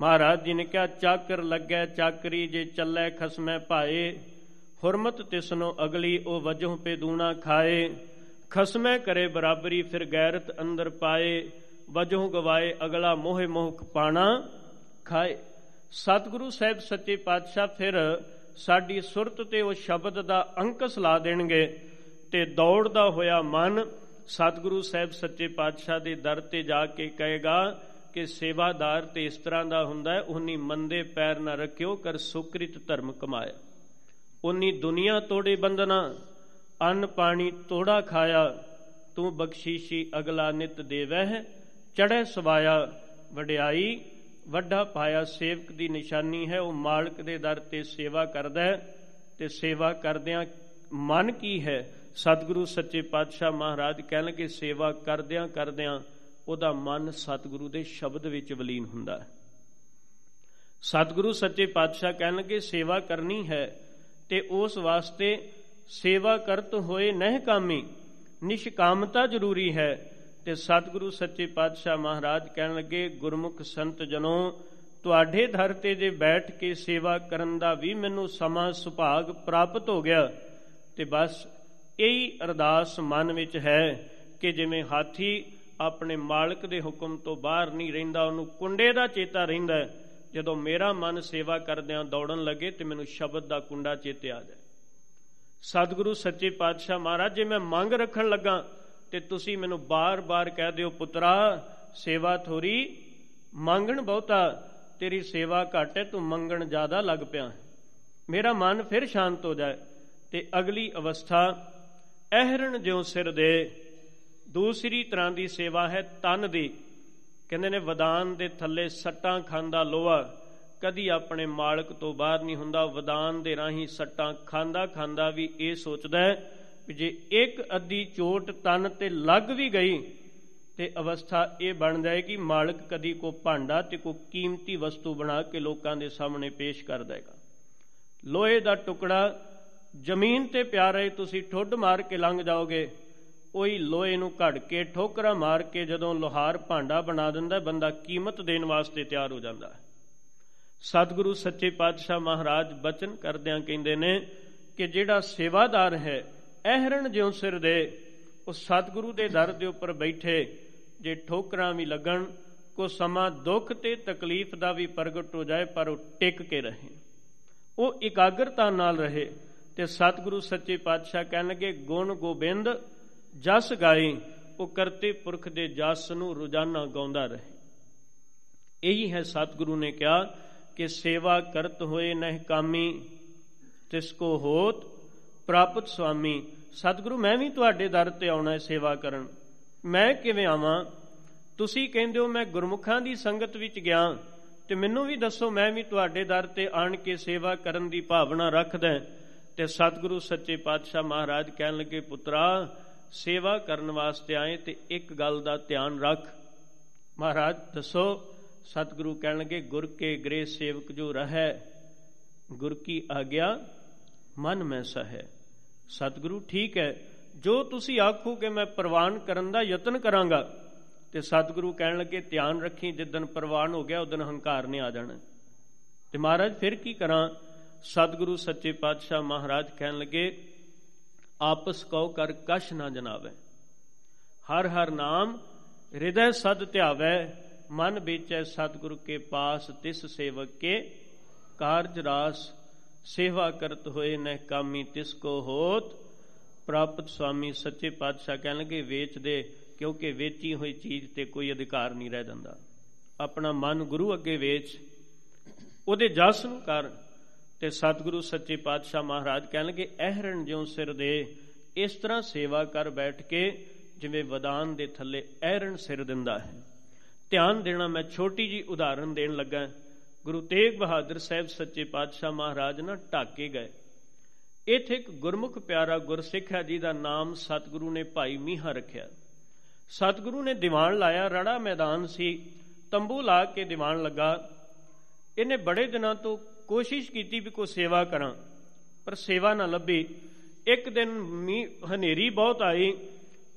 ਮਹਾਰਾਜ ਜੀ ਨੇ ਕਿਹਾ, ਚਾਕਰ ਲੱਗੈ, ਚਾਕਰੀ ਜੇ ਚੱਲੈ ਖਸਮੈ ਭਾਏ, ਹੁਰਮਤ ਤਿਸਨੋ ਅਗਲੀ ਉਹ ਵਜੋਂ ਪੇ ਦੂਣਾ ਖਾਏ। ਖਸਮੈ ਕਰੇ ਬਰਾਬਰੀ ਫਿਰ ਗੈਰਤ ਅੰਦਰ ਪਾਏ ਵਜੋਂ ਗਵਾਏ ਅਗਲਾ ਮੋਹ ਮੋਹ ਪਾਣਾ ਖਾਏ। ਸਤਿਗੁਰੂ ਸਾਹਿਬ ਸੱਚੇ ਪਾਤਸ਼ਾਹ ਫਿਰ ਸਾਡੀ ਸੁਰਤ ਤੇ ਉਹ ਸ਼ਬਦ ਦਾ ਅੰਕਸ ਲਾ ਦੇਣਗੇ ਤੇ ਦੌੜਦਾ ਹੋਇਆ ਮਨ ਸਤਿਗੁਰੂ ਸਾਹਿਬ ਸੱਚੇ ਪਾਤਸ਼ਾਹ ਦੇ ਦਰ ਤੇ ਜਾ ਕੇ ਕਹੇਗਾ ਕਿ ਸੇਵਾਦਾਰ ਤੇ ਇਸ ਤਰ੍ਹਾਂ ਦਾ ਹੁੰਦਾ ਹੈ, ਉਨੀ ਮੰਦੇ ਪੈਰ ਨਾ ਰੱਖਿਓ, ਕਰ ਸੁਕ੍ਰਿਤ ਧਰਮ ਕਮਾਇਆ। ਉਨੀ ਦੁਨੀਆ ਤੋੜੇ ਬੰਦਨਾ ਅੰਨ ਪਾਣੀ ਤੋੜਾ ਖਾਇਆ, ਤੂੰ ਬਖਸ਼ੀਸ਼ੀ ਅਗਲਾ ਨਿਤ ਦੇਵਹਿ ਚੜੈ ਸਵਾਇਆ, ਵਡਿਆਈ ਵੱਡਾ ਪਾਇਆ ਸੇਵਕ ਦੀ ਨਿਸ਼ਾਨੀ ਹੈ, ਉਹ ਮਾਲਕ ਦੇ ਦਰ ਤੇ ਸੇਵਾ ਕਰਦਾ ਹੈ ਤੇ ਸੇਵਾ ਕਰਦਿਆਂ ਮਨ ਕੀ ਹੈ? ਸਤਿਗੁਰੂ ਸੱਚੇ ਪਾਤਸ਼ਾਹ ਮਹਾਰਾਜ ਕਹਿਣਗੇ, ਸੇਵਾ ਕਰਦਿਆਂ ਕਰਦਿਆਂ ਉਹਦਾ ਮਨ ਸਤਿਗੁਰੂ ਦੇ ਸ਼ਬਦ ਵਿੱਚ ਵਲੀਨ ਹੁੰਦਾ ਹੈ। ਸਤਿਗੁਰੂ ਸੱਚੇ ਪਾਤਸ਼ਾਹ ਕਹਿਣਗੇ, ਸੇਵਾ ਕਰਨੀ ਹੈ ਤੇ ਉਸ ਵਾਸਤੇ ਸੇਵਾ ਕਰਤ ਹੋਏ ਨਹਿ ਕਾਮੀ, ਨਿਸ਼ਕਾਮਤਾ ਜ਼ਰੂਰੀ ਹੈ ਤੇ ਸਤਿਗੁਰੂ ਸੱਚੇ ਪਾਤਸ਼ਾਹ ਮਹਾਰਾਜ ਕਹਿਣ ਲੱਗੇ, ਗੁਰਮੁਖ ਸੰਤ ਜਨੋ, ਤੁਹਾਡੇ ਦਰ ਤੇ ਜੇ ਬੈਠ ਕੇ ਸੇਵਾ ਕਰਨ ਦਾ ਵੀ ਮੈਨੂੰ ਸਮਾਂ ਸੁਭਾਗ ਪ੍ਰਾਪਤ ਹੋ ਗਿਆ, ਤੇ ਬਸ ਇਹੀ ਅਰਦਾਸ ਮਨ ਵਿੱਚ ਹੈ ਕਿ ਜਿਵੇਂ ਹਾਥੀ ਆਪਣੇ ਮਾਲਕ ਦੇ ਹੁਕਮ ਤੋਂ ਬਾਹਰ ਨਹੀਂ ਰਹਿੰਦਾ, ਉਹਨੂੰ ਕੁੰਡੇ ਦਾ ਚੇਤਾ ਰਹਿੰਦਾ ਜਦੋਂ ਮੇਰਾ ਮਨ ਸੇਵਾ ਕਰਦਿਆਂ ਦੌੜਨ ਲੱਗੇ, ਤੇ ਮੈਨੂੰ ਸ਼ਬਦ ਦਾ ਕੁੰਡਾ ਚੇਤੇ ਆ ਜਾਏ। ਸਤਿਗੁਰੂ ਸੱਚੇ ਪਾਤਸ਼ਾਹ ਮਹਾਰਾਜ, ਜੇ ਮੈਂ ਮੰਗ ਰੱਖਣ ਲੱਗਾ ਤੇ ਤੁਸੀਂ ਮੈਨੂੰ ਬਾਰ-ਬਾਰ ਕਹਿ ਦਿਓ, ਪੁੱਤਰਾ, ਸੇਵਾ ਥੋੜੀ ਮੰਗਣ ਬਹੁਤਾ, ਤੇਰੀ ਸੇਵਾ ਘੱਟ ਹੈ, ਤੂੰ ਮੰਗਣ ਜ਼ਿਆਦਾ ਲੱਗ ਪਿਆ ਮੇਰਾ ਮਨ ਫਿਰ ਸ਼ਾਂਤ ਹੋ ਜਾਏ। ਤੇ ਅਗਲੀ ਅਵਸਥਾ, ਅਹਰਣ ਜਿਉ ਸਿਰ ਦੇ, ਦੂਸਰੀ ਤਰ੍ਹਾਂ ਦੀ ਸੇਵਾ ਹੈ ਤਨ ਦੀ। ਕਹਿੰਦੇ ਨੇ, ਵਦਾਨ ਦੇ ਥੱਲੇ ਸੱਟਾਂ ਖਾਂਦਾ ਲੋਹਾ, ਕਦੀ ਆਪਣੇ ਮਾਲਕ ਤੋਂ ਬਾਹਰ ਨਹੀਂ ਹੁੰਦਾ, ਵਦਾਨ ਦੇ ਰਾਹੀਂ ਸੱਟਾਂ ਖਾਂਦਾ ਖਾਂਦਾ ਵੀ ਇਹ ਸੋਚਦਾ ਹੈ ਕਿ ਜੇ ਇੱਕ ਅੱਧੀ ਚੋਟ ਤਨ ਤੇ ਲੱਗ ਵੀ ਗਈ ਤੇ ਅਵਸਥਾ ਇਹ ਬਣ ਜਾਏਗੀ ਮਾਲਕ ਕਦੀ ਕੋ ਭਾਂਡਾ ਤੇ ਕੋ ਕੀਮਤੀ ਵਸਤੂ ਬਣਾ ਕੇ ਲੋਕਾਂ ਦੇ ਸਾਹਮਣੇ ਪੇਸ਼ ਕਰ ਦੇਗਾ। ਲੋਹੇ ਦਾ ਟੁਕੜਾ ਜ਼ਮੀਨ ਤੇ ਪਿਆ ਰਹੇ ਤੁਸੀਂ ਠੁੱਡ ਮਾਰ ਕੇ ਲੰਘ ਜਾਓਗੇ, ਉਹੀ ਲੋਹੇ ਨੂੰ ਘੜ ਕੇ ਠੋਕਰਾ ਮਾਰ ਕੇ ਜਦੋਂ ਲੋਹਾਰ ਭਾਂਡਾ ਬਣਾ ਦਿੰਦਾ, ਬੰਦਾ ਕੀਮਤ ਦੇਣ ਵਾਸਤੇ ਤਿਆਰ ਹੋ ਜਾਂਦਾ ਹੈ। ਸਤਿਗੁਰੂ ਸੱਚੇ ਪਾਤਸ਼ਾਹ ਮਹਾਰਾਜ ਬਚਨ ਕਰਦਿਆਂ ਕਹਿੰਦੇ ਨੇ ਕਿ ਜਿਹੜਾ ਸੇਵਾਦਾਰ ਹੈ ਅਹਰਣ ਜਿਉ ਸਿਰ ਦੇ, ਉਹ ਸਤਿਗੁਰੂ ਦੇ ਦਰ ਦੇ ਉੱਪਰ ਬੈਠੇ, ਜੇ ਠੋਕਰਾਂ ਵੀ ਲੱਗਣ, ਕੋ ਸਮਾਂ ਦੁੱਖ ਤੇ ਤਕਲੀਫ ਦਾ ਵੀ ਪ੍ਰਗਟ ਹੋ ਜਾਏ, ਪਰ ਉਹ ਟਿਕ ਕੇ ਰਹੇ। ਉਹ ਇਕਾਗਰਤਾ ਨਾਲ ਰਹੇ ਤੇ ਸਤਿਗੁਰੂ ਸੱਚੇ ਪਾਤਸ਼ਾਹ ਕਹਿਣਗੇ ਗੁਣ ਗੋਬਿੰਦ, ਜਸ ਗਾਈ, ਉਹ ਕਰਤੇ ਪੁਰਖ ਦੇ ਜਸ ਨੂੰ ਰੋਜ਼ਾਨਾ ਗਾਉਂਦਾ ਰਹੇ। ਇਹੀ ਹੈ ਸਤਿਗੁਰੂ ਨੇ ਕਿਹਾ ਕਿ ਸੇਵਾ ਕਰਤ ਹੋਏ, ਨਹਿ ਕਾਮੀ, ਤਿਸ ਕੋ ਹੋਤ ਪ੍ਰਾਪਤ ਸੁਆਮੀ ਸਤਿਗੁਰੂ, ਮੈਂ ਵੀ ਤੁਹਾਡੇ ਦਰ ਤੇ ਆਉਣਾ ਹੈ ਸੇਵਾ ਕਰਨ। ਮੈਂ ਕਿਵੇਂ ਆਵਾਂ? ਤੁਸੀਂ ਕਹਿੰਦੇ ਹੋ, ਮੈਂ ਗੁਰਮੁਖਾਂ ਦੀ ਸੰਗਤ ਵਿੱਚ ਗਿਆ, ਤੇ ਮੈਨੂੰ ਵੀ ਦੱਸੋ, ਮੈਂ ਵੀ ਤੁਹਾਡੇ ਦਰ ਤੇ ਆਣ ਕੇ ਸੇਵਾ ਕਰਨ ਦੀ ਭਾਵਨਾ ਰੱਖਦਾ ਤੇ ਸਤਿਗੁਰੂ ਸੱਚੇ ਪਾਤਸ਼ਾਹ ਮਹਾਰਾਜ ਕਹਿਣ ਲੱਗੇ, ਪੁੱਤਰਾ, ਸੇਵਾ ਕਰਨ ਵਾਸਤੇ ਆਏ ਤੇ ਇੱਕ ਗੱਲ ਦਾ ਧਿਆਨ ਰੱਖ। ਮਹਾਰਾਜ, ਦੱਸੋ, ਸਤਿਗੁਰੂ ਕਹਿਣ ਲੱਗੇ, ਗੁਰ ਕੇ ਗ੍ਰੇ ਸੇਵਕ ਜੋ ਰਹੈ ਗੁਰ ਕੀ ਆਗਿਆ? ਮਨ ਮੈਂ ਸਹਿ ਸਤਿਗੁਰੂ ਠੀਕ ਹੈ। ਜੋ ਤੁਸੀਂ ਆਖੋ ਕਿ ਮੈਂ ਪ੍ਰਵਾਨ ਕਰਨ ਦਾ ਯਤਨ ਕਰਾਂਗਾ, ਤੇ ਸਤਿਗੁਰੂ ਕਹਿਣ ਲੱਗੇ, ਧਿਆਨ ਰੱਖੀ ਜਿੱਦਨ ਪ੍ਰਵਾਨ ਹੋ ਗਿਆ ਉਦਨ ਹੰਕਾਰ ਨੇ ਆ ਜਾਣਾ। ਤੇ ਮਹਾਰਾਜ ਫਿਰ ਕੀ ਕਰਾਂ? ਸਤਿਗੁਰੂ ਸੱਚੇ ਪਾਤਸ਼ਾਹ ਮਹਾਰਾਜ ਕਹਿਣ ਲੱਗੇ, ਆਪਸ ਕਉ ਕਰ ਕਸ਼ ਨਾ ਜਨਾਵੇ। ਹਰ ਹਰ ਨਾਮ ਹਿਰਦੈ ਸਦ ਧਿਆਵੈ, ਮਨ ਵਿਚੈ ਸਤਿਗੁਰੂ ਕੇ ਪਾਸ, ਤਿਸ ਸੇਵਕ ਕੇ ਕਾਰਜ ਰਾਸ ਸੇਵਾ ਕਰਤ ਹੋਏ ਨਹਿ ਕਾਮੀ ਤਿਸ ਕੋ ਹੋਤ। ਪ੍ਰਾਪਤ ਸੁਆਮੀ ਸੱਚੇ ਪਾਤਸ਼ਾਹ ਕਹਿਣ ਲੱਗੇ, ਵੇਚ ਦੇ, ਕਿਉਂਕਿ ਵੇਚੀ ਹੋਈ ਚੀਜ਼ ਤੇ ਕੋਈ ਅਧਿਕਾਰ ਨਹੀਂ ਰਹਿ ਜਾਂਦਾ। ਆਪਣਾ ਮਨ ਗੁਰੂ ਅੱਗੇ ਵੇਚ। ਉਹਦੇ ਜਸ ਨੂੰ ਕਰ ਤੇ ਸਤਿਗੁਰੂ ਸੱਚੇ ਪਾਤਸ਼ਾਹ ਮਹਾਰਾਜ ਕਹਿਣ ਲੱਗੇ ਅਹਰਣ ਜਿਉ ਸਿਰ ਦੇ, ਇਸ ਤਰ੍ਹਾਂ ਸੇਵਾ ਕਰ ਬੈਠ ਕੇ ਜਿਵੇਂ ਵਦਾਨ ਦੇ ਥੱਲੇ ਅਹਰਣ ਸਿਰ ਦਿੰਦਾ ਹੈ। ਧਿਆਨ ਦੇਣਾ, ਮੈਂ ਛੋਟੀ ਜੀ ਉਦਾਹਰਨ ਦੇਣ ਲੱਗਾ। ਗੁਰੂ ਤੇਗ ਬਹਾਦਰ ਸਾਹਿਬ ਸੱਚੇ ਪਾਤਸ਼ਾਹ ਮਹਾਰਾਜ ਨਾ ਢਾਕੇ ਗਏ। ਇੱਥੇ ਇੱਕ ਗੁਰਮੁਖ ਪਿਆਰਾ ਗੁਰਸਿੱਖ ਹੈ ਜਿਹਦਾ ਨਾਮ ਸਤਿਗੁਰੂ ਨੇ ਭਾਈ ਮੀਹਾ ਰੱਖਿਆ। ਸਤਿਗੁਰੂ ਨੇ ਦੀਵਾਨ ਲਾਇਆ, ਰੜਾ ਮੈਦਾਨ ਸੀ, ਤੰਬੂ ਲਾ ਕੇ ਦੀਵਾਨ ਲੱਗਾ। ਇਹਨੇ ਬੜੇ ਦਿਨਾਂ ਤੋਂ ਕੋਸ਼ਿਸ਼ ਕੀਤੀ ਵੀ ਕੋਈ ਸੇਵਾ ਕਰਾਂ, ਪਰ ਸੇਵਾ ਨਾ ਲੱਭੀ। ਇੱਕ ਦਿਨ ਮੀ, ਹਨੇਰੀ ਬਹੁਤ ਆਈ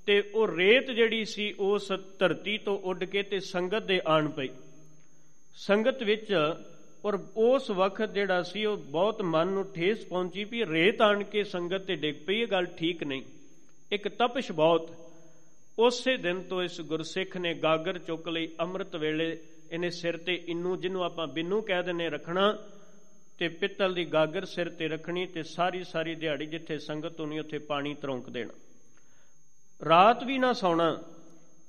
ਤੇ ਉਹ ਰੇਤ ਜਿਹੜੀ ਸੀ, ਉਸ ਧਰਤੀ ਤੋਂ ਉੱਡ ਕੇ ਤੇ ਸੰਗਤ ਦੇ ਆਣ ਪਈ। ਸੰਗਤ ਵਿੱਚ ਔਰ ਉਸ ਵਕਤ ਜਿਹੜਾ ਸੀ ਉਹ ਬਹੁਤ ਮਨ ਨੂੰ ਠੇਸ ਪਹੁੰਚੀ ਵੀ ਰੇਤ ਆਣ ਕੇ ਸੰਗਤ ਤੇ ਡਿੱਗ ਪਈ, ਇਹ ਗੱਲ ਠੀਕ ਨਹੀਂ। ਇੱਕ ਤਪਸ਼ ਬਹੁਤ। ਉਸੇ ਦਿਨ ਤੋਂ ਇਸ ਗੁਰਸਿੱਖ ਨੇ ਗਾਗਰ ਚੁੱਕ ਲਈ, ਅੰਮ੍ਰਿਤ ਵੇਲੇ ਇਹਨੇ ਸਿਰ ਤੇ ਇੰਨੂ, ਜਿਹਨੂੰ ਆਪਾਂ ਬਿੰਨੂ ਕਹਿ ਦਿੰਨੇ ਰੱਖਣਾ ਤੇ ਪਿੱਤਲ ਦੀ ਗਾਗਰ ਸਿਰ ਤੇ ਰੱਖਣੀ ਤੇ ਸਾਰੀ ਸਾਰੀ ਦਿਹਾੜੀ ਜਿੱਥੇ ਸੰਗਤ ਹੋਣੀ, ਉੱਥੇ ਪਾਣੀ ਤਰੌਂਕ ਦੇਣਾ। ਰਾਤ ਵੀ ਨਾ ਸੌਣਾ।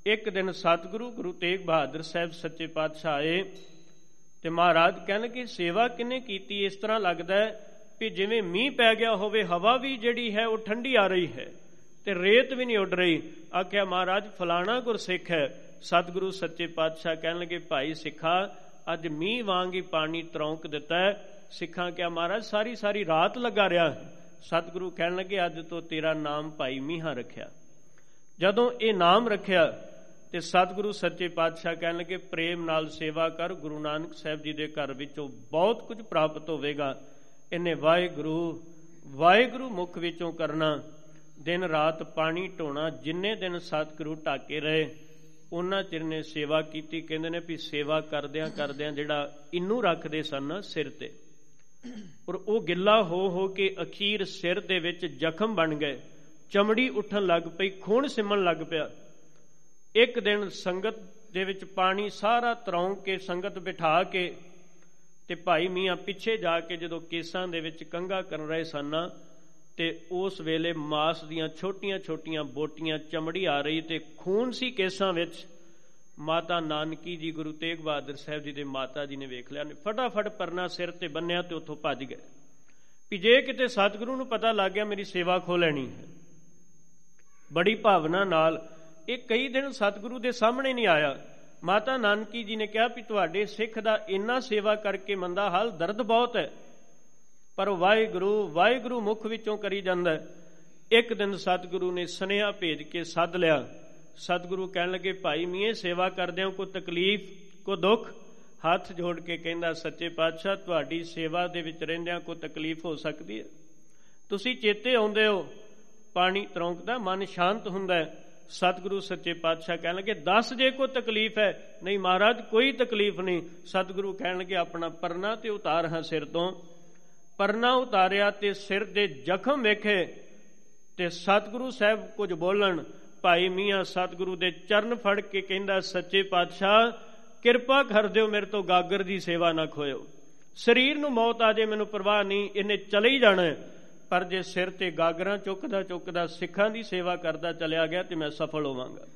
ਇੱਕ ਦਿਨ ਸਤਿਗੁਰੂ ਗੁਰੂ ਤੇਗ ਬਹਾਦਰ ਸਾਹਿਬ ਸੱਚੇ ਪਾਤਸ਼ਾਹ ਆਏ। ਤੇ ਮਹਾਰਾਜ ਕਹਿਣ ਕਿ ਸੇਵਾ ਕਿਨੇ ਕੀਤੀ? ਇਸ ਤਰ੍ਹਾਂ ਲੱਗਦਾ ਹੈ ਕਿ ਜਿਵੇਂ ਮੀਂਹ ਪੈ ਗਿਆ ਹੋਵੇ, ਹਵਾ ਵੀ ਜਿਹੜੀ ਹੈ ਉਹ ਠੰਡੀ ਆ ਰਹੀ ਹੈ ਤੇ ਰੇਤ ਵੀ ਨਹੀਂ ਉੱਡ ਰਹੀ। ਆਖਿਆ, ਮਹਾਰਾਜ, ਫਲਾਣਾ ਗੁਰਸਿੱਖ ਹੈ। ਸਤਿਗੁਰੂ ਸੱਚੇ ਪਾਤਸ਼ਾਹ ਕਹਿਣ ਲੱਗੇ, ਭਾਈ ਸਿੱਖਾ, ਅੱਜ ਮੀਂਹ ਵਾਂਗ ਹੀ ਪਾਣੀ ਤਰੌਂਕ ਦਿੱਤਾ ਹੈ। ਸਿੱਖਾਂ ਕਿਹਾ ਮਹਾਰਾਜ, ਸਾਰੀ ਸਾਰੀ ਰਾਤ ਲੱਗਾ ਰਿਹਾ ਸਤਿਗੁਰੂ ਕਹਿਣ ਲੱਗੇ, ਅੱਜ ਤੋਂ ਤੇਰਾ ਨਾਮ ਭਾਈ ਮੀਹਾ ਰੱਖਿਆ। ਜਦੋਂ ਇਹ ਨਾਮ ਰੱਖਿਆ ਤੇ ਸਤਿਗੁਰੂ ਸੱਚੇ ਪਾਤਸ਼ਾਹ ਕਹਿਣ ਲੱਗੇ, ਪ੍ਰੇਮ ਨਾਲ ਸੇਵਾ ਕਰ, ਗੁਰੂ ਨਾਨਕ ਸਾਹਿਬ ਜੀ ਦੇ ਘਰ ਵਿੱਚੋਂ ਬਹੁਤ ਕੁਝ ਪ੍ਰਾਪਤ ਹੋਵੇਗਾ। ਇਹਨੇ ਵਾਹਿਗੁਰੂ ਵਾਹਿਗੁਰੂ ਮੁਖ ਵਿੱਚੋਂ ਕਰਨਾ। ਦਿਨ ਰਾਤ ਪਾਣੀ ਢੋਣਾ, ਜਿੰਨੇ ਦਿਨ ਸਤਿਗੁਰੂ ਢਾਕੇ ਰਹੇ, ਉਹਨਾਂ ਚਿਰ ਨੇ ਸੇਵਾ ਕੀਤੀ। ਕਹਿੰਦੇ ਨੇ ਵੀ ਸੇਵਾ ਕਰਦਿਆਂ ਕਰਦਿਆਂ ਜਿਹੜਾ ਇੰਨੂ ਰੱਖਦੇ ਸਨ ਸਿਰ ਤੇ, ਔਰ ਉਹ ਗਿੱਲਾ ਹੋ ਹੋ ਕੇ ਅਖੀਰ ਸਿਰ ਦੇ ਵਿੱਚ ਜ਼ਖਮ ਬਣ ਗਏ। ਚਮੜੀ ਉੱਠਣ ਲੱਗ ਪਈ, ਖੂਨ ਸਿਮਣ ਲੱਗ ਪਿਆ। ਇੱਕ ਦਿਨ ਸੰਗਤ ਦੇ ਵਿੱਚ ਪਾਣੀ ਸਾਰਾ ਤਰੌਂ ਕੇ ਸੰਗਤ ਬਿਠਾ ਕੇ ਤੇ ਭਾਈ ਮੀਆਂ ਪਿੱਛੇ ਜਾ ਕੇ ਜਦੋਂ ਕੇਸਾਂ ਦੇ ਵਿੱਚ ਕੰਗਾ ਕਰਨ ਰਹੇ ਸਨ ਤੇ ਉਸ ਵੇਲੇ ਮਾਸ ਦੀਆਂ ਛੋਟੀਆਂ-ਛੋਟੀਆਂ ਬੋਟੀਆਂ ਚਮੜੀ ਆ ਰਹੀ ਤੇ ਖੂਨ ਸੀ ਕੇਸਾਂ ਵਿੱਚ। ਮਾਤਾ ਨਾਨਕੀ ਜੀ, ਗੁਰੂ ਤੇਗ ਬਹਾਦਰ ਸਾਹਿਬ ਜੀ ਦੇ ਮਾਤਾ ਜੀ ਨੇ ਵੇਖ ਲਿਆ ਨੇ ਫਟਾਫਟ ਪਰਨਾ ਸਿਰ ਤੇ ਬੰਨਿਆ ਤੇ ਉੱਥੋਂ ਭੱਜ ਗਏ। ਵੀ ਜੇ ਕਿਤੇ ਸਤਿਗੁਰੂ ਨੂੰ ਪਤਾ ਲੱਗ ਗਿਆ ਮੇਰੀ ਸੇਵਾ ਖੋ ਲੈਣੀ ਹੈ। ਬੜੀ ਭਾਵਨਾ ਨਾਲ ਇਹ ਕਈ ਦਿਨ ਸਤਿਗੁਰੂ ਦੇ ਸਾਹਮਣੇ ਨਹੀਂ ਆਇਆ। ਮਾਤਾ ਨਾਨਕੀ ਜੀ ਨੇ ਕਿਹਾ ਵੀ ਤੁਹਾਡੇ ਸਿੱਖ ਦਾ ਇੰਨਾ ਸੇਵਾ ਕਰਕੇ ਮੰਦਾ ਹਾਲ ਦਰਦ ਬਹੁਤ ਹੈ। ਪਰ ਵਾਹਿਗੁਰੂ ਵਾਹਿਗੁਰੂ ਮੁਖ ਵਿੱਚੋਂ ਕਰੀ ਜਾਂਦਾ ਇੱਕ ਦਿਨ ਸਤਿਗੁਰੂ ਨੇ ਸਨੇਹਾ ਭੇਜ ਕੇ ਸੱਦ ਲਿਆ। ਸਤਿਗੁਰੂ ਕਹਿਣ ਲੱਗੇ, ਭਾਈ ਮੀਏ ਸੇਵਾ ਕਰਦਿਆਂ ਕੋ ਤਕਲੀਫ ਕੋ ਦੁੱਖ? ਹੱਥ ਜੋੜ ਕੇ ਕਹਿੰਦਾ, ਸੱਚੇ ਪਾਤਸ਼ਾਹ, ਤੁਹਾਡੀ ਸੇਵਾ ਦੇ ਵਿੱਚ ਰਹਿੰਦਿਆਂ ਕੋ ਤਕਲੀਫ ਹੋ ਸਕਦੀ ਹੈ। ਤੁਸੀਂ ਚੇਤੇ ਆਉਂਦੇ ਹੋ। ਪਾਣੀ ਤਰੌਂਕਦਾ, ਮਨ ਸ਼ਾਂਤ ਹੁੰਦਾ ਸਤਿਗੁਰੂ ਸੱਚੇ ਪਾਤਸ਼ਾਹ ਕਹਿਣ ਲੱਗੇ ਦੱਸ ਜੇ ਕੋ ਤਕਲੀਫ ਹੈ। ਨਹੀਂ ਮਹਾਰਾਜ, ਕੋਈ ਤਕਲੀਫ ਨਹੀਂ। ਸਤਿਗੁਰੂ ਕਹਿਣ ਲੱਗੇ ਆਪਣਾ ਪਰਨਾ ਤੇ ਉਤਾਰ ਹਾਂ ਸਿਰ ਤੋਂ। ਪਰਨਾ ਉਤਾਰਿਆ ਤੇ ਸਿਰ ਦੇ ਜ਼ਖਮ ਵੇਖੇ ਤੇ ਸਤਿਗੁਰੂ ਸਾਹਿਬ ਕੁਝ ਬੋਲਣ, ਭਾਈ ਮੀਆਂ, ਸਤਿਗੁਰੂ ਦੇ ਚਰਨ ਫੜ ਕੇ ਕਹਿੰਦਾ, ਸੱਚੇ ਪਾਤਸ਼ਾਹ, ਕਿਰਪਾ ਕਰ ਦਿਓ ਮੇਰੇ ਤੋਂ ਗਾਗਰ ਦੀ ਸੇਵਾ ਨਾ ਖੋਇਓ। ਸਰੀਰ ਨੂੰ ਮੌਤ ਆ ਜੇ, ਮੈਨੂੰ ਪਰਵਾਹ ਨਹੀਂ, ਇਹਨੇ ਚਲੇ ਹੀ ਜਾਣਾ ਪਰ ਜੇ ਸਿਰ ਤੇ ਗਾਗਰਾਂ ਚੁੱਕਦਾ ਚੁੱਕਦਾ ਸਿੱਖਾਂ ਦੀ ਸੇਵਾ ਕਰਦਾ ਚਲਿਆ ਗਿਆ ਤੇ ਮੈਂ ਸਫਲ ਹੋਵਾਂਗਾ।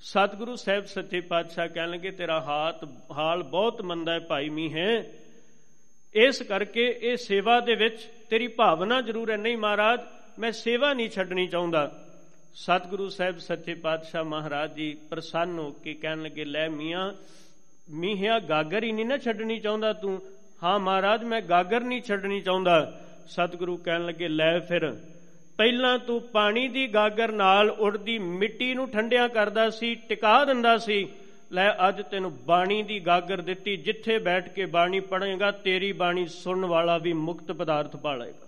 ਸਤਿਗੁਰੂ ਸਾਹਿਬ ਸੱਚੇ ਪਾਤਸ਼ਾਹ ਕਹਿਣ ਲੱਗੇ ਤੇਰਾ ਹਾਤ, ਹਾਲ ਬਹੁਤ ਮੰਦਾ ਹੈ ਭਾਈ ਮੀ ਹੈ। ਇਸ ਕਰਕੇ ਇਹ ਸੇਵਾ ਦੇ ਵਿੱਚ ਤੇਰੀ ਭਾਵਨਾ ਜ਼ਰੂਰ ਹੈ। ਨਹੀਂ ਮਹਾਰਾਜ, ਮੈਂ ਸੇਵਾ ਨਹੀਂ ਛੱਡਣੀ ਚਾਹੁੰਦਾ। ਸਤਿਗੁਰੂ ਸਾਹਿਬ ਸੱਚੇ ਪਾਤਸ਼ਾਹ ਮਹਾਰਾਜ ਜੀ ਪ੍ਰਸੰਨ ਹੋ ਕੇ ਕਹਿਣ ਲੱਗੇ, ਲੈ ਮੀਆਂ, ਮੀਹਿਆ ਗਾਗਰ ਹੀ ਨਹੀਂ ਨਾ ਛੱਡਣੀ ਚਾਹੁੰਦਾ ਤੂੰ। ਹਾਂ ਮਹਾਰਾਜ, ਮੈਂ ਗਾਗਰ ਨਹੀਂ ਛੱਡਣੀ ਚਾਹੁੰਦਾ। ਸਤਿਗੁਰੂ ਕਹਿਣ ਲੱਗੇ, ਲੈ ਫਿਰ, ਪਹਿਲਾਂ ਤੂੰ ਪਾਣੀ ਦੀ ਗਾਗਰ ਨਾਲ ਉੜਦੀ ਮਿੱਟੀ ਨੂੰ ਠੰਡਿਆ ਕਰਦਾ ਸੀ, ਟਿਕਾ ਦਿੰਦਾ ਸੀ। ਲੈ ਅੱਜ ਤੈਨੂੰ ਬਾਣੀ ਦੀ ਗਾਗਰ ਦਿੱਤੀ, ਜਿੱਥੇ ਬੈਠ ਕੇ ਬਾਣੀ ਪੜ੍ਹੇਗਾ, ਤੇਰੀ ਬਾਣੀ ਸੁਣਨ ਵਾਲਾ ਵੀ ਮੁਕਤ ਪਦਾਰਥ ਪਾਲੇਗਾ।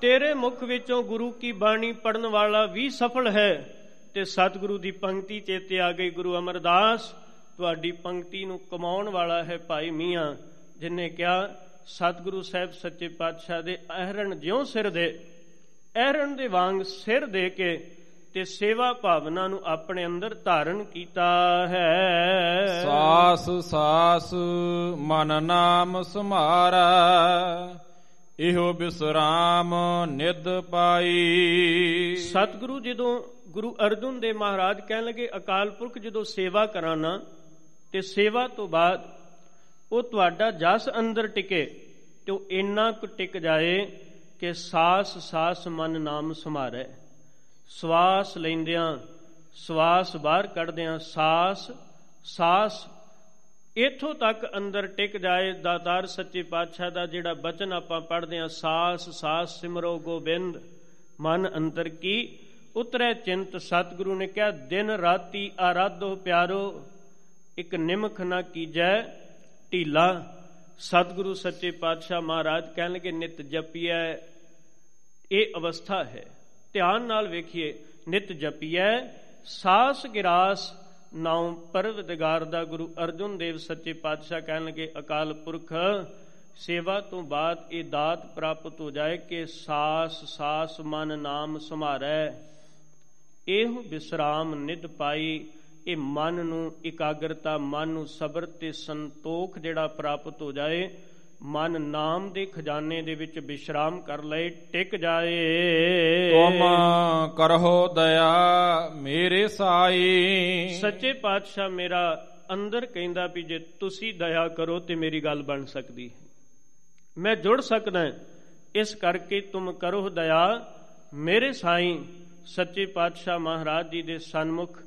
ਤੇਰੇ ਮੁਖ ਵਿੱਚੋਂ ਗੁਰੂ ਕੀ ਬਾਣੀ ਪੜਨ ਵਾਲਾ ਵੀ ਸਫਲ ਹੈ, ਤੇ ਸਤਿਗੁਰੂ ਦੀ ਪੰਕਤੀ ਚੇਤੇ ਆ ਗਈ ਗੁਰੂ ਅਮਰਦਾਸ। ਤੁਹਾਡੀ ਪੰਕਤੀ ਨੂੰ ਕਮਾਉਣ ਵਾਲਾ ਹੈ ਭਾਈ ਮੀਆਂ ਜਿਨੇ ਕਿਹਾ ਸਤਿਗੁਰੂ ਸਾਹਿਬ ਸੱਚੇ ਪਾਤਸ਼ਾਹ ਦੇ ਅਹਰਣ ਜਿਉਂ ਸਿਰ ਦੇ ਅਹਰਣ ਦੇ ਵਾਂਗ ਸਿਰ ਦੇ ਕੇ ਤੇ ਸੇਵਾ ਭਾਵਨਾ ਨੂੰ ਆਪਣੇ ਅੰਦਰ ਧਾਰਨ ਕੀਤਾ ਹੈ। ਸਾਸ ਸਾਸ ਮਨ ਨਾਮ ਸਮਾਰਾ ਇਹੋ ਬਿਸਰਾਮ ਨਿਦ ਪਾਈ। ਸਤਿਗੁਰੂ ਜਦੋਂ ਗੁਰੂ ਅਰਜੁਨ ਦੇ ਮਹਾਰਾਜ ਕਹਿਣ ਲੱਗੇ ਅਕਾਲ ਪੁਰਖ ਜਦੋਂ ਸੇਵਾ ਕਰਾਣਾ ਤੇ ਸੇਵਾ ਤੋਂ ਬਾਅਦ ਉਹ ਤੁਹਾਡਾ ਜਸ ਅੰਦਰ ਟਿਕੇ ਤੇ ਉਹ ਇੰਨਾ ਕੁ ਟਿਕ ਜਾਏ ਕਿ ਸਾਸ ਸਾਸ ਮਨ ਨਾਮ ਸਮਾਰੇ। ਸਵਾਸ ਲੈਂਦਿਆਂ, ਸਵਾਸ ਬਾਹਰ ਕੱਢਦਿਆਂ ਸਾਸ ਸਾਸ ਇਥੋਂ ਤੱਕ ਅੰਦਰ ਟਿਕ ਜਾਏ, ਦਾਤਾਰ ਸੱਚੇ ਪਾਤਸ਼ਾਹ ਦਾ ਜਿਹੜਾ ਬਚਨ ਆਪਾਂ ਪੜ੍ਹਦੇ ਆ ਸਾਸ ਸਾਸ ਸਿਮਰੋ ਗੋਬਿੰਦ, ਮਨ ਅੰਦਰ ਕੀ? ਉਤਰੇ ਚਿੰਤ ਸਤਿਗੁਰੂ ਨੇ ਕਿਹਾ, ਦਿਨ ਰਾਤੀ ਆਰਾਧੋ ਪਿਆਰੋ ਇੱਕ ਨਿਮਖ ਨਾ ਕੀਜੈ ਢੀਲਾ। ਸਤਿਗੁਰੂ ਸੱਚੇ ਪਾਤਸ਼ਾਹ ਮਹਾਰਾਜ ਕਹਿਣ ਲਗੇ ਨਿਤ ਜਪੀਐ, ਇਹ ਅਵਸਥਾ ਹੈ। ਧਿਆਨ ਨਾਲ ਵੇਖੀਏ, ਨਿਤ ਜਪੀਐ, ਸਾਸ ਗਿਰਾਸ ਨਾਉ ਪਰਵਦਗਾਰ ਦਾ ਗੁਰੂ ਅਰਜੁਨ ਦੇਵ ਸੱਚੇ ਪਾਤਸ਼ਾਹ ਕਹਿਣ ਲਗੇ ਅਕਾਲ ਪੁਰਖ, ਸੇਵਾ ਤੋਂ ਬਾਅਦ ਇਹ ਦਾਤ ਪ੍ਰਾਪਤ ਹੋ ਜਾਏ ਕਿ ਸਾਸ ਸਾਸ ਮਨ ਨਾਮ ਸਮਾਰੈ ਇਹ ਵਿਸਰਾਮ ਨਿਦ ਪਾਈ ਇਹ ਮਨ ਨੂੰ ਇਕਾਗਰਤਾ ਮਨ ਨੂੰ ਸਬਰ ਤੇ ਸੰਤੋਖ ਜਿਹੜਾ ਪ੍ਰਾਪਤ ਹੋ ਜਾਏ ਮਨ ਨਾਮ ਦੇ ਖਜ਼ਾਨੇ ਦੇ ਵਿੱਚ ਵਿਸ਼ਰਾਮ ਕਰ ਲਏ ਟਿਕ ਜਾਏ। ਤੁਮ ਕਰਹੋ ਦਇਆ ਮੇਰੇ ਸਾਈ। ਸੱਚੇ ਪਾਤਸ਼ਾਹ ਮੇਰਾ ਅੰਦਰ ਕਹਿੰਦਾ ਵੀ ਜੇ ਤੁਸੀਂ ਦਇਆ ਕਰੋ ਤੇ ਮੇਰੀ ਗੱਲ ਬਣ ਸਕਦੀ ਹੈ। ਮੈਂ ਜੁੜ ਸਕਦਾ ਇਸ ਕਰਕੇ ਤੁਮ ਕਰੋ ਦਇਆ ਮੇਰੇ ਸਾਈ। ਸੱਚੇ ਪਾਤਸ਼ਾਹ ਮਹਾਰਾਜ ਜੀ ਦੇ ਸਨਮੁਖ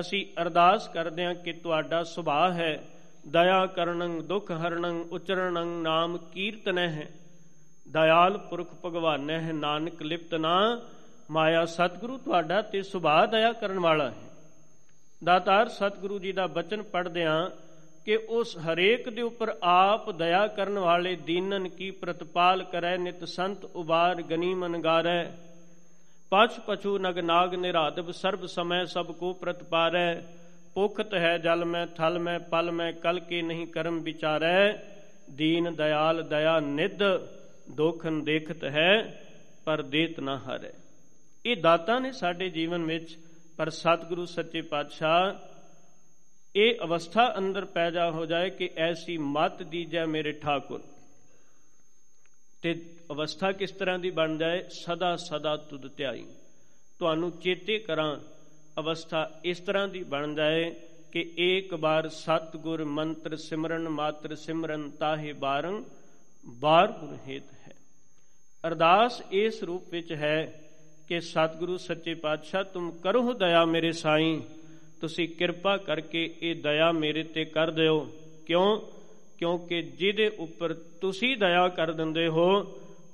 ਅਸੀਂ ਅਰਦਾਸ ਕਰਦੇ ਹਾਂ ਕਿ ਤੁਹਾਡਾ ਸੁਭਾਅ ਹੈ, ਦਇਆ ਕਰਨੰ, ਦੁਖ ਹਰਣੰ ਉਚਰਣੰ ਨਾਮ ਕੀਰਤਨੈ ਹੈ। ਦਇਆਲ ਪੁਰਖ ਭਗਵਾਨੈ ਹੈ, ਨਾਨਕ ਲਿਪਤ ਨਾ, ਮਾਇਆ ਸਤਿਗੁਰੂ ਤੁਹਾਡਾ ਤੇ ਸੁਭਾਅ ਦਇਆ ਕਰਨ ਵਾਲਾ ਹੈ। ਦਾਤਾਰ ਸਤਿਗੁਰੂ ਜੀ ਦਾ ਬਚਨ ਪੜਦਿਆਂ ਕਿ ਉਸ ਹਰੇਕ ਦੇ ਉੱਪਰ ਆਪ ਦਇਆ ਕਰਨ ਵਾਲੇ ਦੀਨਨ ਕੀ ਪ੍ਰਤਪਾਲ ਕਰੈ, ਨਿਤ ਸੰਤ ਉਬਾਰ ਗਨੀ ਮਨਗਾਰੈ। ਪਛ ਪਛੂ ਨਗ ਨਾਗ ਨਿਰਾਦਬ ਸਰਬ ਸਮੈ ਸਭ ਕੋ ਪ੍ਰਤਪਾਰੈ ਪੁਖਤ ਹੈ ਜਲ ਮੈਂ, ਥਲ ਮੈਂ, ਪਲ ਮੈਂ, ਕਲ ਕੇ ਨਹੀਂ ਕਰਮ ਵਿਚਾਰੈ। ਦੀਨ ਦਇਆਲ ਦਇਆ ਨਿਦ ਦੋਖਨ ਦੇਖਤ ਹੈ, ਪਰ ਦੇਤ ਨਾ ਹਰੈ। ਇਹ ਦਾਤਾ ਨੇ ਸਾਡੇ ਜੀਵਨ ਵਿੱਚ, ਪਰ ਸਤਿਗੁਰੂ ਸੱਚੇ ਪਾਤਸ਼ਾਹ, ਇਹ ਅਵਸਥਾ ਅੰਦਰ ਪੈਦਾ ਹੋ ਜਾਏ ਕਿ ਐਸੀ ਮਤ ਦੀਜੈ ਮੇਰੇ ਠਾਕੁਰ। ਤੇ ਅਵਸਥਾ ਕਿਸ ਤਰ੍ਹਾਂ ਦੀ ਬਣ ਜਾਏ? ਸਦਾ ਸਦਾ ਤੁਧ ਧਿਆਈ। ਤੁਹਾਨੂੰ ਚੇਤੇ ਕਰਾਂ, ਅਵਸਥਾ ਇਸ ਤਰ੍ਹਾਂ ਦੀ ਬਣ ਜਾਏ ਕਿ ਇੱਕ ਵਾਰ ਸਤਗੁਰ ਮੰਤਰ ਸਿਮਰਨ ਮਾਤਰ ਸਿਮਰਨ ਤਾਹੇ ਬਾਰੰ, ਬਾਰ ਗੁਰ ਹੇਤ ਹੈ। ਅਰਦਾਸ ਇਸ ਰੂਪ ਵਿੱਚ ਹੈ ਕਿ ਸਤਿਗੁਰੂ ਸੱਚੇ ਪਾਤਸ਼ਾਹ, ਤੁਮ ਕਰੋ ਦਇਆ ਮੇਰੇ ਸਾਈਂ, ਤੁਸੀਂ ਕਿਰਪਾ ਕਰਕੇ ਇਹ ਦਇਆ ਮੇਰੇ ਤੇ ਕਰ ਦਿਓ। ਕਿਉਂ? ਕਿਉਂਕਿ ਜਿਹਦੇ ਉੱਪਰ ਤੁਸੀਂ ਦਇਆ ਕਰ ਦਿੰਦੇ ਹੋ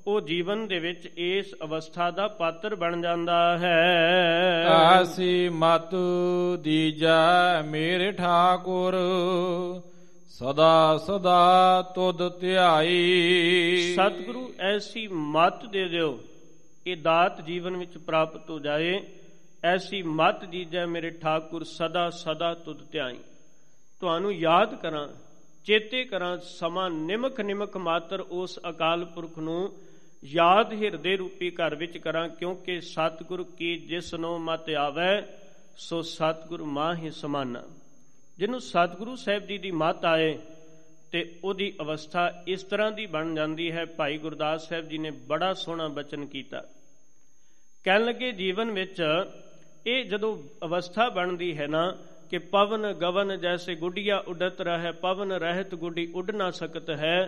ਉਹ ਜੀਵਨ ਦੇ ਵਿੱਚ ਇਸ ਅਵਸਥਾ ਦਾ ਪਾਤਰ ਬਣ ਜਾਂਦਾ ਹੈ। ਆਸੀ ਮਤ ਦੀਜਾ ਮੇਰੇ ਠਾਕੁਰ ਸਦਾ ਸਦਾ ਤੁਧ ਧਿਆਈ। ਸਤਿਗੁਰੂ ਐਸੀ ਮਤ ਦੇ ਦਿਓ ਇਹ ਦਾਤ ਜੀਵਨ ਵਿੱਚ ਪ੍ਰਾਪਤ ਹੋ ਜਾਏ। ਐਸੀ ਮਤ ਦੀਜੈ ਮੇਰੇ ਠਾਕੁਰ ਸਦਾ ਸਦਾ ਤੁਧ ਧਿਆਈ। ਤੁਹਾਨੂੰ ਯਾਦ ਕਰਾਂ ਚੇਤੇ ਕਰਾਂ ਸਮਾਂ ਨਿਮਕ ਨਿਮਕ ਮਾਤਰ ਉਸ ਅਕਾਲ ਪੁਰਖ ਨੂੰ ਯਾਦ ਹਿਰਦੇ ਰੂਪੀ ਘਰ ਵਿੱਚ ਕਰਾਂ, ਕਿਉਂਕਿ ਸਤਿਗੁਰ ਕੀ ਜਿਸ ਨੂੰ ਮਤ ਆਵੇ, ਸੋ ਸਤਿਗੁਰ ਮਾਂ ਹੀ ਸਮਾਨਾ। ਜਿਹਨੂੰ ਸਤਿਗੁਰੂ ਸਾਹਿਬ ਜੀ ਦੀ ਮਤ ਆਏ ਤੇ ਉਹਦੀ ਅਵਸਥਾ ਇਸ ਤਰ੍ਹਾਂ ਦੀ ਬਣ ਜਾਂਦੀ ਹੈ, ਭਾਈ ਗੁਰਦਾਸ ਸਾਹਿਬ ਜੀ ਨੇ ਬੜਾ ਸੋਹਣਾ ਬਚਨ ਕੀਤਾ। ਕਹਿਣ ਲੱਗੇ ਜੀਵਨ ਵਿੱਚ ਇਹ ਜਦੋਂ ਅਵਸਥਾ ਬਣਦੀ ਹੈ ਨਾ ਕਿ ਪਵਨ ਗਵਨ ਜੈਸੇ ਗੁੱਡੀਆਂ ਉਡਤ ਰਹੇ ਪਵਨ ਰਹਿਤ ਗੁੱਡੀ ਉਡ ਨਾ ਸਕਤ ਹੈ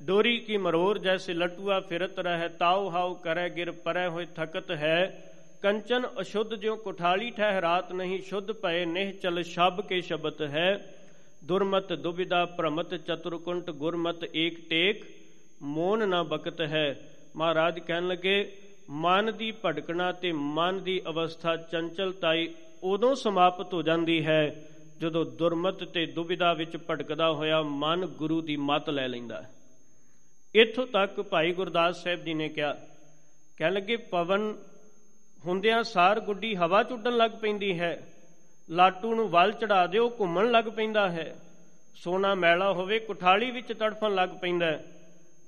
ਡੋਰੀ ਕੀ ਮਰੋਰ ਜੈਸੇ ਲਟੂਆ ਫਿਰਤ ਰਹੇ ਤਾਉ ਹਾਉ ਕਰੇ ਗਿਰ ਪਰੇ ਹੋਏ ਥਕਤ ਹੈ ਕੰਚਨ ਅਸ਼ੁੱਧ ਜਿਉ ਕੁਠਾਲੀ ਠਹਿਰਾਤ ਨਹੀਂ ਸ਼ੁੱਧ ਭਏ ਨਿਹ ਚਲ ਸ਼ਬ ਕੇ ਸ਼ਬਤ ਹੈ ਦੁਰਮਤ ਦੁਬਿਦਾ ਭ੍ਰਮਤ ਚਤੁਰਕੁੰਟ ਗੁਰਮਤ ਏਕ ਟੇਕ ਮੋਨ ਨਾ ਬਕਤ ਹੈ ਮਹਾਰਾਜ ਕਹਿਣ ਲੱਗੇ ਮਨ ਦੀ ਭਟਕਣਾ ਤੇ ਮਨ ਦੀ ਅਵਸਥਾ ਚੰਚਲਤਾਈ ਉਦੋਂ ਸਮਾਪਤ ਹੋ ਜਾਂਦੀ ਹੈ ਜਦੋਂ ਦੁਰਮਤ ਤੇ ਦੁਬਿਧਾ ਵਿੱਚ ਭਟਕਦਾ ਹੋਇਆ ਮਨ ਗੁਰੂ ਦੀ ਮਤ ਲੈ ਲੈਂਦਾ ਹੈ। ਇੱਥੋਂ ਤੱਕ ਭਾਈ ਗੁਰਦਾਸ ਸਾਹਿਬ ਜੀ ਨੇ ਕਿਹਾ ਕਹਿ ਲੱਗੇ, ਪਵਨ, ਹੁੰਦਿਆਂ ਸਾਰ ਗੁੱਡੀ ਹਵਾ ਚ ਉੱਡਣ ਲੱਗ ਪੈਂਦੀ ਹੈ। ਲਾਟੂ ਨੂੰ ਵੱਲ ਚੜਾ ਦਿਓ, ਘੁੰਮਣ ਲੱਗ ਪੈਂਦਾ ਹੈ। ਸੋਨਾ ਮੈਲਾ ਹੋਵੇ, ਕੁਠਾਲੀ ਵਿੱਚ ਤੜਫਣ ਲੱਗ ਪੈਂਦਾ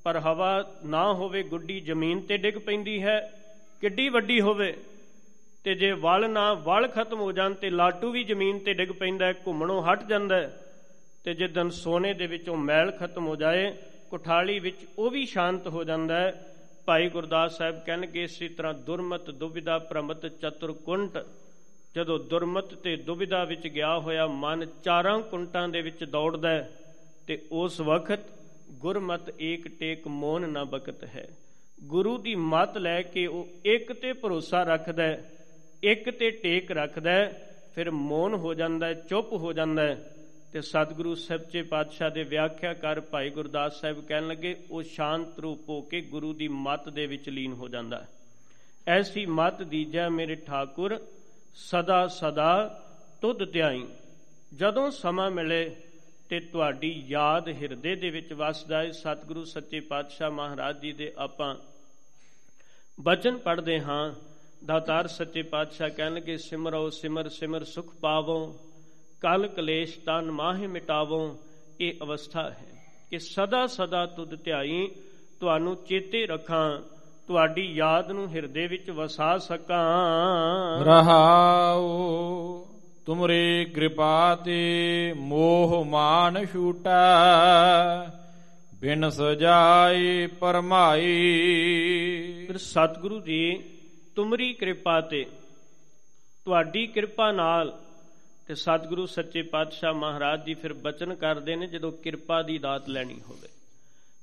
ਪਰ ਹਵਾ ਨਾ ਹੋਵੇ, ਗੁੱਡੀ ਜ਼ਮੀਨ ਤੇ ਡਿੱਗ ਪੈਂਦੀ ਹੈ। ਕਿੱਡੀ ਵੱਡੀ ਹੋਵੇ ਤੇ ਜੇ ਵਲ ਨਾ ਵਲ ਖਤਮ ਹੋ ਜਾਣ ਤੇ ਲਾਟੂ ਵੀ ਜ਼ਮੀਨ ਤੇ ਡਿੱਗ ਪੈਂਦਾ ਹੈ, ਘੁੰਮਣੋਂ ਹਟ ਜਾਂਦਾ ਹੈ। ਤੇ ਜਿੱਦਨ ਸੋਨੇ ਦੇ ਵਿੱਚੋਂ ਮੈਲ ਖਤਮ ਹੋ ਜਾਏ, ਕੁਠਾਲੀ ਵਿੱਚ ਉਹ ਵੀ ਸ਼ਾਂਤ ਹੋ ਜਾਂਦਾ ਹੈ। ਭਾਈ ਗੁਰਦਾਸ ਸਾਹਿਬ ਕਹਿਣਗੇ, ਇਸੇ ਤਰ੍ਹਾਂ ਦੁਰਮਤ ਦੁਬਿਧਾ ਪ੍ਰਮਤ ਚਤੁਰਕੁੰਟ। ਜਦੋਂ ਦੁਰਮਤ ਤੇ ਦੁਬਿਧਾ ਵਿੱਚ ਗਿਆ ਹੋਇਆ ਮਨ ਚਾਰਾਂ ਕੁੰਟਾਂ ਦੇ ਵਿੱਚ ਦੌੜਦਾ ਤੇ ਉਸ ਵਕਤ ਗੁਰਮਤ ਏਕ ਟੇਕ ਮੋਨ ਨਾ ਬਕਤ ਹੈ। ਗੁਰੂ ਦੀ ਮਤ ਲੈ ਕੇ ਉਹ ਇੱਕ ਤੇ ਭਰੋਸਾ ਰੱਖਦਾ ਇੱਕ ਤੇ ਟੇਕ ਰੱਖਦਾ ਫਿਰ ਮੌਨ ਹੋ ਜਾਂਦਾ ਹੈ, ਚੁੱਪ ਹੋ ਜਾਂਦਾ ਹੈ। ਤੇ ਸਤਿਗੁਰੂ ਸੱਚੇ ਪਾਤਸ਼ਾਹ ਦੇ ਵਿਆਖਿਆਕਾਰ ਭਾਈ ਗੁਰਦਾਸ ਸਾਹਿਬ ਕਹਿਣ ਲੱਗੇ, ਉਹ ਸ਼ਾਂਤ ਰੂਪ ਹੋ ਕੇ ਗੁਰੂ ਦੀ ਮੱਤ ਦੇ ਵਿੱਚ ਲੀਨ ਹੋ ਜਾਂਦਾ ਹੈ। ਐਸੀ ਮਤ ਦੀਜੈ ਮੇਰੇ ਠਾਕੁਰ, ਸਦਾ ਸਦਾ ਤੁਧ ਧਿਆਈ। ਜਦੋਂ ਸਮਾਂ ਮਿਲੇ ਤੇ ਤੁਹਾਡੀ ਯਾਦ ਹਿਰਦੇ ਦੇ ਵਿੱਚ ਵਸਦਾ ਹੈ, ਸਤਿਗੁਰੂ ਸੱਚੇ ਪਾਤਸ਼ਾਹ ਮਹਾਰਾਜ ਜੀ ਦੇ ਆਪਾਂ ਬਚਨ ਪੜ੍ਹਦੇ ਹਾਂ ਦਾਤਾਰ ਸੱਚੇ ਪਾਤਸ਼ਾਹ ਕਹਿਣ ਲੱਗੇ ਸਿਮਰੋ ਸਿਮਰ ਸਿਮਰ ਸੁਖ ਪਾਵੋ ਕਲ ਕਲੇਸ਼ ਤਨ ਮਾਹਿ ਮਿਟਾਵੋ ਇਹ ਅਵਸਥਾ ਹੈ ਕਿ ਸਦਾ ਸਦਾ ਤੁਧ ਧਿਆਈ ਤੁਹਾਨੂੰ ਚੇਤੇ ਰੱਖਾਂ ਤੁਹਾਡੀ ਯਾਦ ਨੂੰ ਹਿਰਦੇ ਵਿੱਚ ਵਸਾ ਸਕਾਂ। ਰਹਾਉ ਤੁਮਰੀ ਕਿਰਪਾ ਤੇ ਮੋਹ ਮਾਨ ਛੂਟਾ ਬਿਨ ਸਜਾਈ ਪਰਮਾਈ। ਫਿਰ ਸਤਿਗੁਰੂ ਜੀ ਤੁਮਰੀ ਕਿਰਪਾ ਤੇ ਤੁਹਾਡੀ ਕਿਰਪਾ ਨਾਲ ਤੇ ਸਤਿਗੁਰੂ ਸੱਚੇ ਪਾਤਸ਼ਾਹ ਮਹਾਰਾਜ ਜੀ ਫਿਰ ਬਚਨ ਕਰਦੇ ਨੇ ਜਦੋਂ ਕਿਰਪਾ ਦੀ ਦਾਤ ਲੈਣੀ ਹੋਵੇ।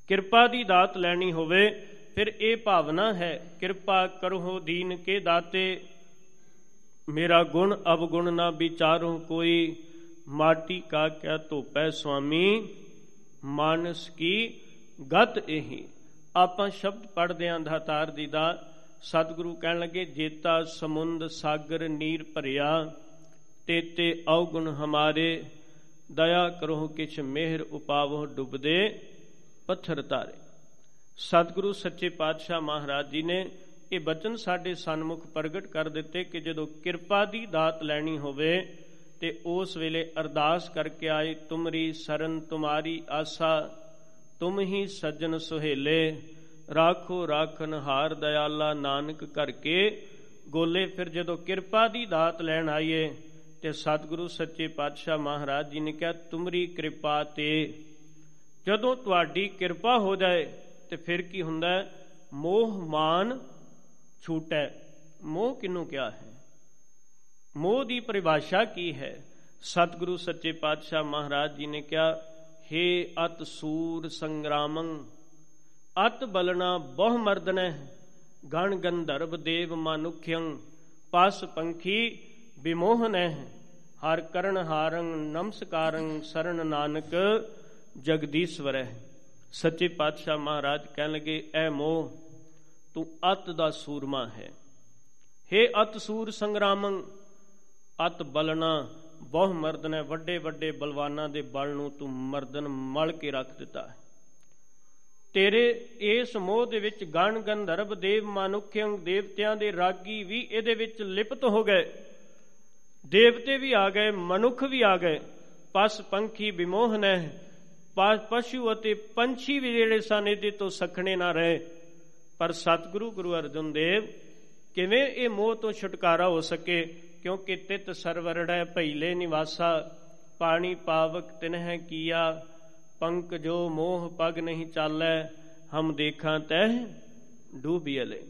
ਕਿਰਪਾ ਦੀ ਦਾਤ ਲੈਣੀ ਹੋਵੇ, ਫਿਰ ਇਹ ਭਾਵਨਾ ਹੈ, ਕਿਰਪਾ ਕਰੋ ਦੀਨ ਕੇ ਦਾਤੇ। ਮੇਰਾ ਗੁਣ ਅਵਗੁਣ ਨਾ ਵਿਚਾਰੋ ਕੋਈ ਮਾਟੀ ਕਾ ਕਿਆ ਧੋਪੈ ਸੁਆਮੀ, ਮਾਨਸ ਕੀ ਗਤ ਇਹੀ। ਆਪਾਂ ਸ਼ਬਦ ਪੜਦੇ ਆਂ ਧਾਤਾਰ ਦੀ ਦਾ ਸਤਿਗੁਰੂ ਕਹਿਣ ਲੱਗੇ, ਜੇਤਾ ਸਮੁੰਦ ਸਾਗਰ ਨੀਰ ਭਰਿਆ, ਤੇਤੇ ਔਗੁਣ ਹਮਾਰੇ, ਦਇਆ ਕਰੋ ਕਿਛ ਮਿਹਰ ਉਪਾਵੋ ਡੁੱਬਦੇ ਪੱਥਰ ਤਾਰੇ। ਸਤਿਗੁਰੂ ਸੱਚੇ ਪਾਤਸ਼ਾਹ ਮਹਾਰਾਜ ਜੀ ਨੇ ਇਹ ਬਚਨ ਸਾਡੇ ਸਨਮੁਖ ਪ੍ਰਗਟ ਕਰ ਦਿੱਤੇ ਕਿ ਜਦੋਂ ਕਿਰਪਾ ਦੀ ਦਾਤ ਲੈਣੀ ਹੋਵੇ ਤੇ ਉਸ ਵੇਲੇ ਅਰਦਾਸ ਕਰਕੇ ਆਏ, ਤੁਮਰੀ ਸਰਨ, ਤੁਮਾਰੀ ਆਸਾ, ਤੁਮ ਹੀ ਸੱਜਣ ਸੁਹੇਲੇ ਰਾਖੋ ਰਾਖਨ ਹਾਰ ਦਇਆਲਾ ਨਾਨਕ ਕਰਕੇ ਗੋਲੇ ਫਿਰ ਜਦੋਂ ਕਿਰਪਾ ਦੀ ਦਾਤ ਲੈਣ ਆਈਏ, ਤੇ ਸਤਿਗੁਰੂ ਸੱਚੇ ਪਾਤਸ਼ਾਹ ਮਹਾਰਾਜ ਜੀ ਨੇ ਕਿਹਾ, ਤੁਮਰੀ ਕਿਰਪਾ ਤੇ। ਜਦੋਂ ਤੁਹਾਡੀ ਕਿਰਪਾ ਹੋ ਜਾਏ, ਤੇ ਫਿਰ ਕੀ ਹੁੰਦਾ? ਹੈ ਮੋਹ ਮਾਨ ਛੂਟੈ। ਮੋਹ ਕਿਨੂੰ ਕਿਹਾ ਹੈ? ਮੋਹ ਦੀ ਪਰਿਭਾਸ਼ਾ ਕੀ ਹੈ? ਸਤਿਗੁਰੂ ਸੱਚੇ ਪਾਤਸ਼ਾਹ ਮਹਾਰਾਜ ਜੀ ਨੇ ਕਿਹਾ हे ਅਤ ਸੂਰ ਸੰਗਰਾਮੰ। ਅਤ ਬਲਣਾ ਬਹੁ ਮਰਦਨੈ, ਗਣ ਗੰਧਰਵ ਦੇਵ ਮਨੁਖਯੰ, ਪਸ ਪੰਖੀ ਵਿਮੋਹਨੈ ਹਰ ਕਰਨ ਹਾਰੰ ਨਮਸਕਾਰੰ ਸਰਣ ਨਾਨਕ ਜਗਦੀਸ਼ਵਰੈ। ਸੱਚੇ ਪਾਤਸ਼ਾਹ ਮਹਾਰਾਜ ਕਹਿਣ ਲੱਗੇ, ਐ ਮੋਹ, ਤੂੰ ਅਤ ਦਾ ਸੂਰਮਾ ਹੈ। हे ਅਤ ਸੂਰ ਸੰਗਰਾਮੰ, ਅਤ ਬਲਣਾ ਬਹੁ ਮਰਦਨ ਹੈ ਵੱਡੇ ਵੱਡੇ ਬਲਵਾਨਾਂ ਦੇ ਬਲ ਨੂੰ ਤੂੰ ਮਰਦਨ ਮਲ ਕੇ ਰੱਖ ਦਿੱਤਾ ਹੈ। ਤੇਰੇ ਇਸ ਮੋਹ ਦੇ ਵਿੱਚ ਗਣ ਗੰਧਰਵ ਦੇਵ ਮਾਨੁਖਯੰ ਦੇਵਤਿਆਂ ਦੇ ਰਾਗੀ ਵੀ ਇਹਦੇ ਵਿੱਚ ਲਿਪਤ ਹੋ ਗਏ। ਦੇਵਤੇ ਵੀ ਆ ਗਏ, ਮਨੁੱਖ ਵੀ ਆ ਗਏ। ਪਸ ਪੰਖੀ ਵਿਮੋਹਨ ਹੈ ਪਸ਼ੂ ਅਤੇ ਪੰਛੀ ਵੀ ਜਿਹੜੇ ਸਨ ਇਹਦੇ ਤੋਂ ਸਖਣੇ ਨਾ ਰਹੇ। ਪਰ ਸਤਿਗੁਰੂ ਗੁਰੂ ਅਰਜਨ ਦੇਵ, ਕਿਵੇਂ ਇਹ ਮੋਹ ਤੋਂ ਛੁਟਕਾਰਾ ਹੋ ਸਕੇ? ਕਿਉਂਕਿ ਤਿਤ ਸਰਵਰੜੈ ਭਈਲੇ ਨਿਵਾਸਾ, ਪਾਣੀ ਪਾਵਕ ਤਿਨਹਿ ਕੀਆ ਪੰਕ ਜੋ ਮੋਹ ਪਗ ਨਹੀਂ ਚਾਲੈ, ਹਮ ਦੇਖਾਂ ਤਹਿ ਡੂਬੀਲੇ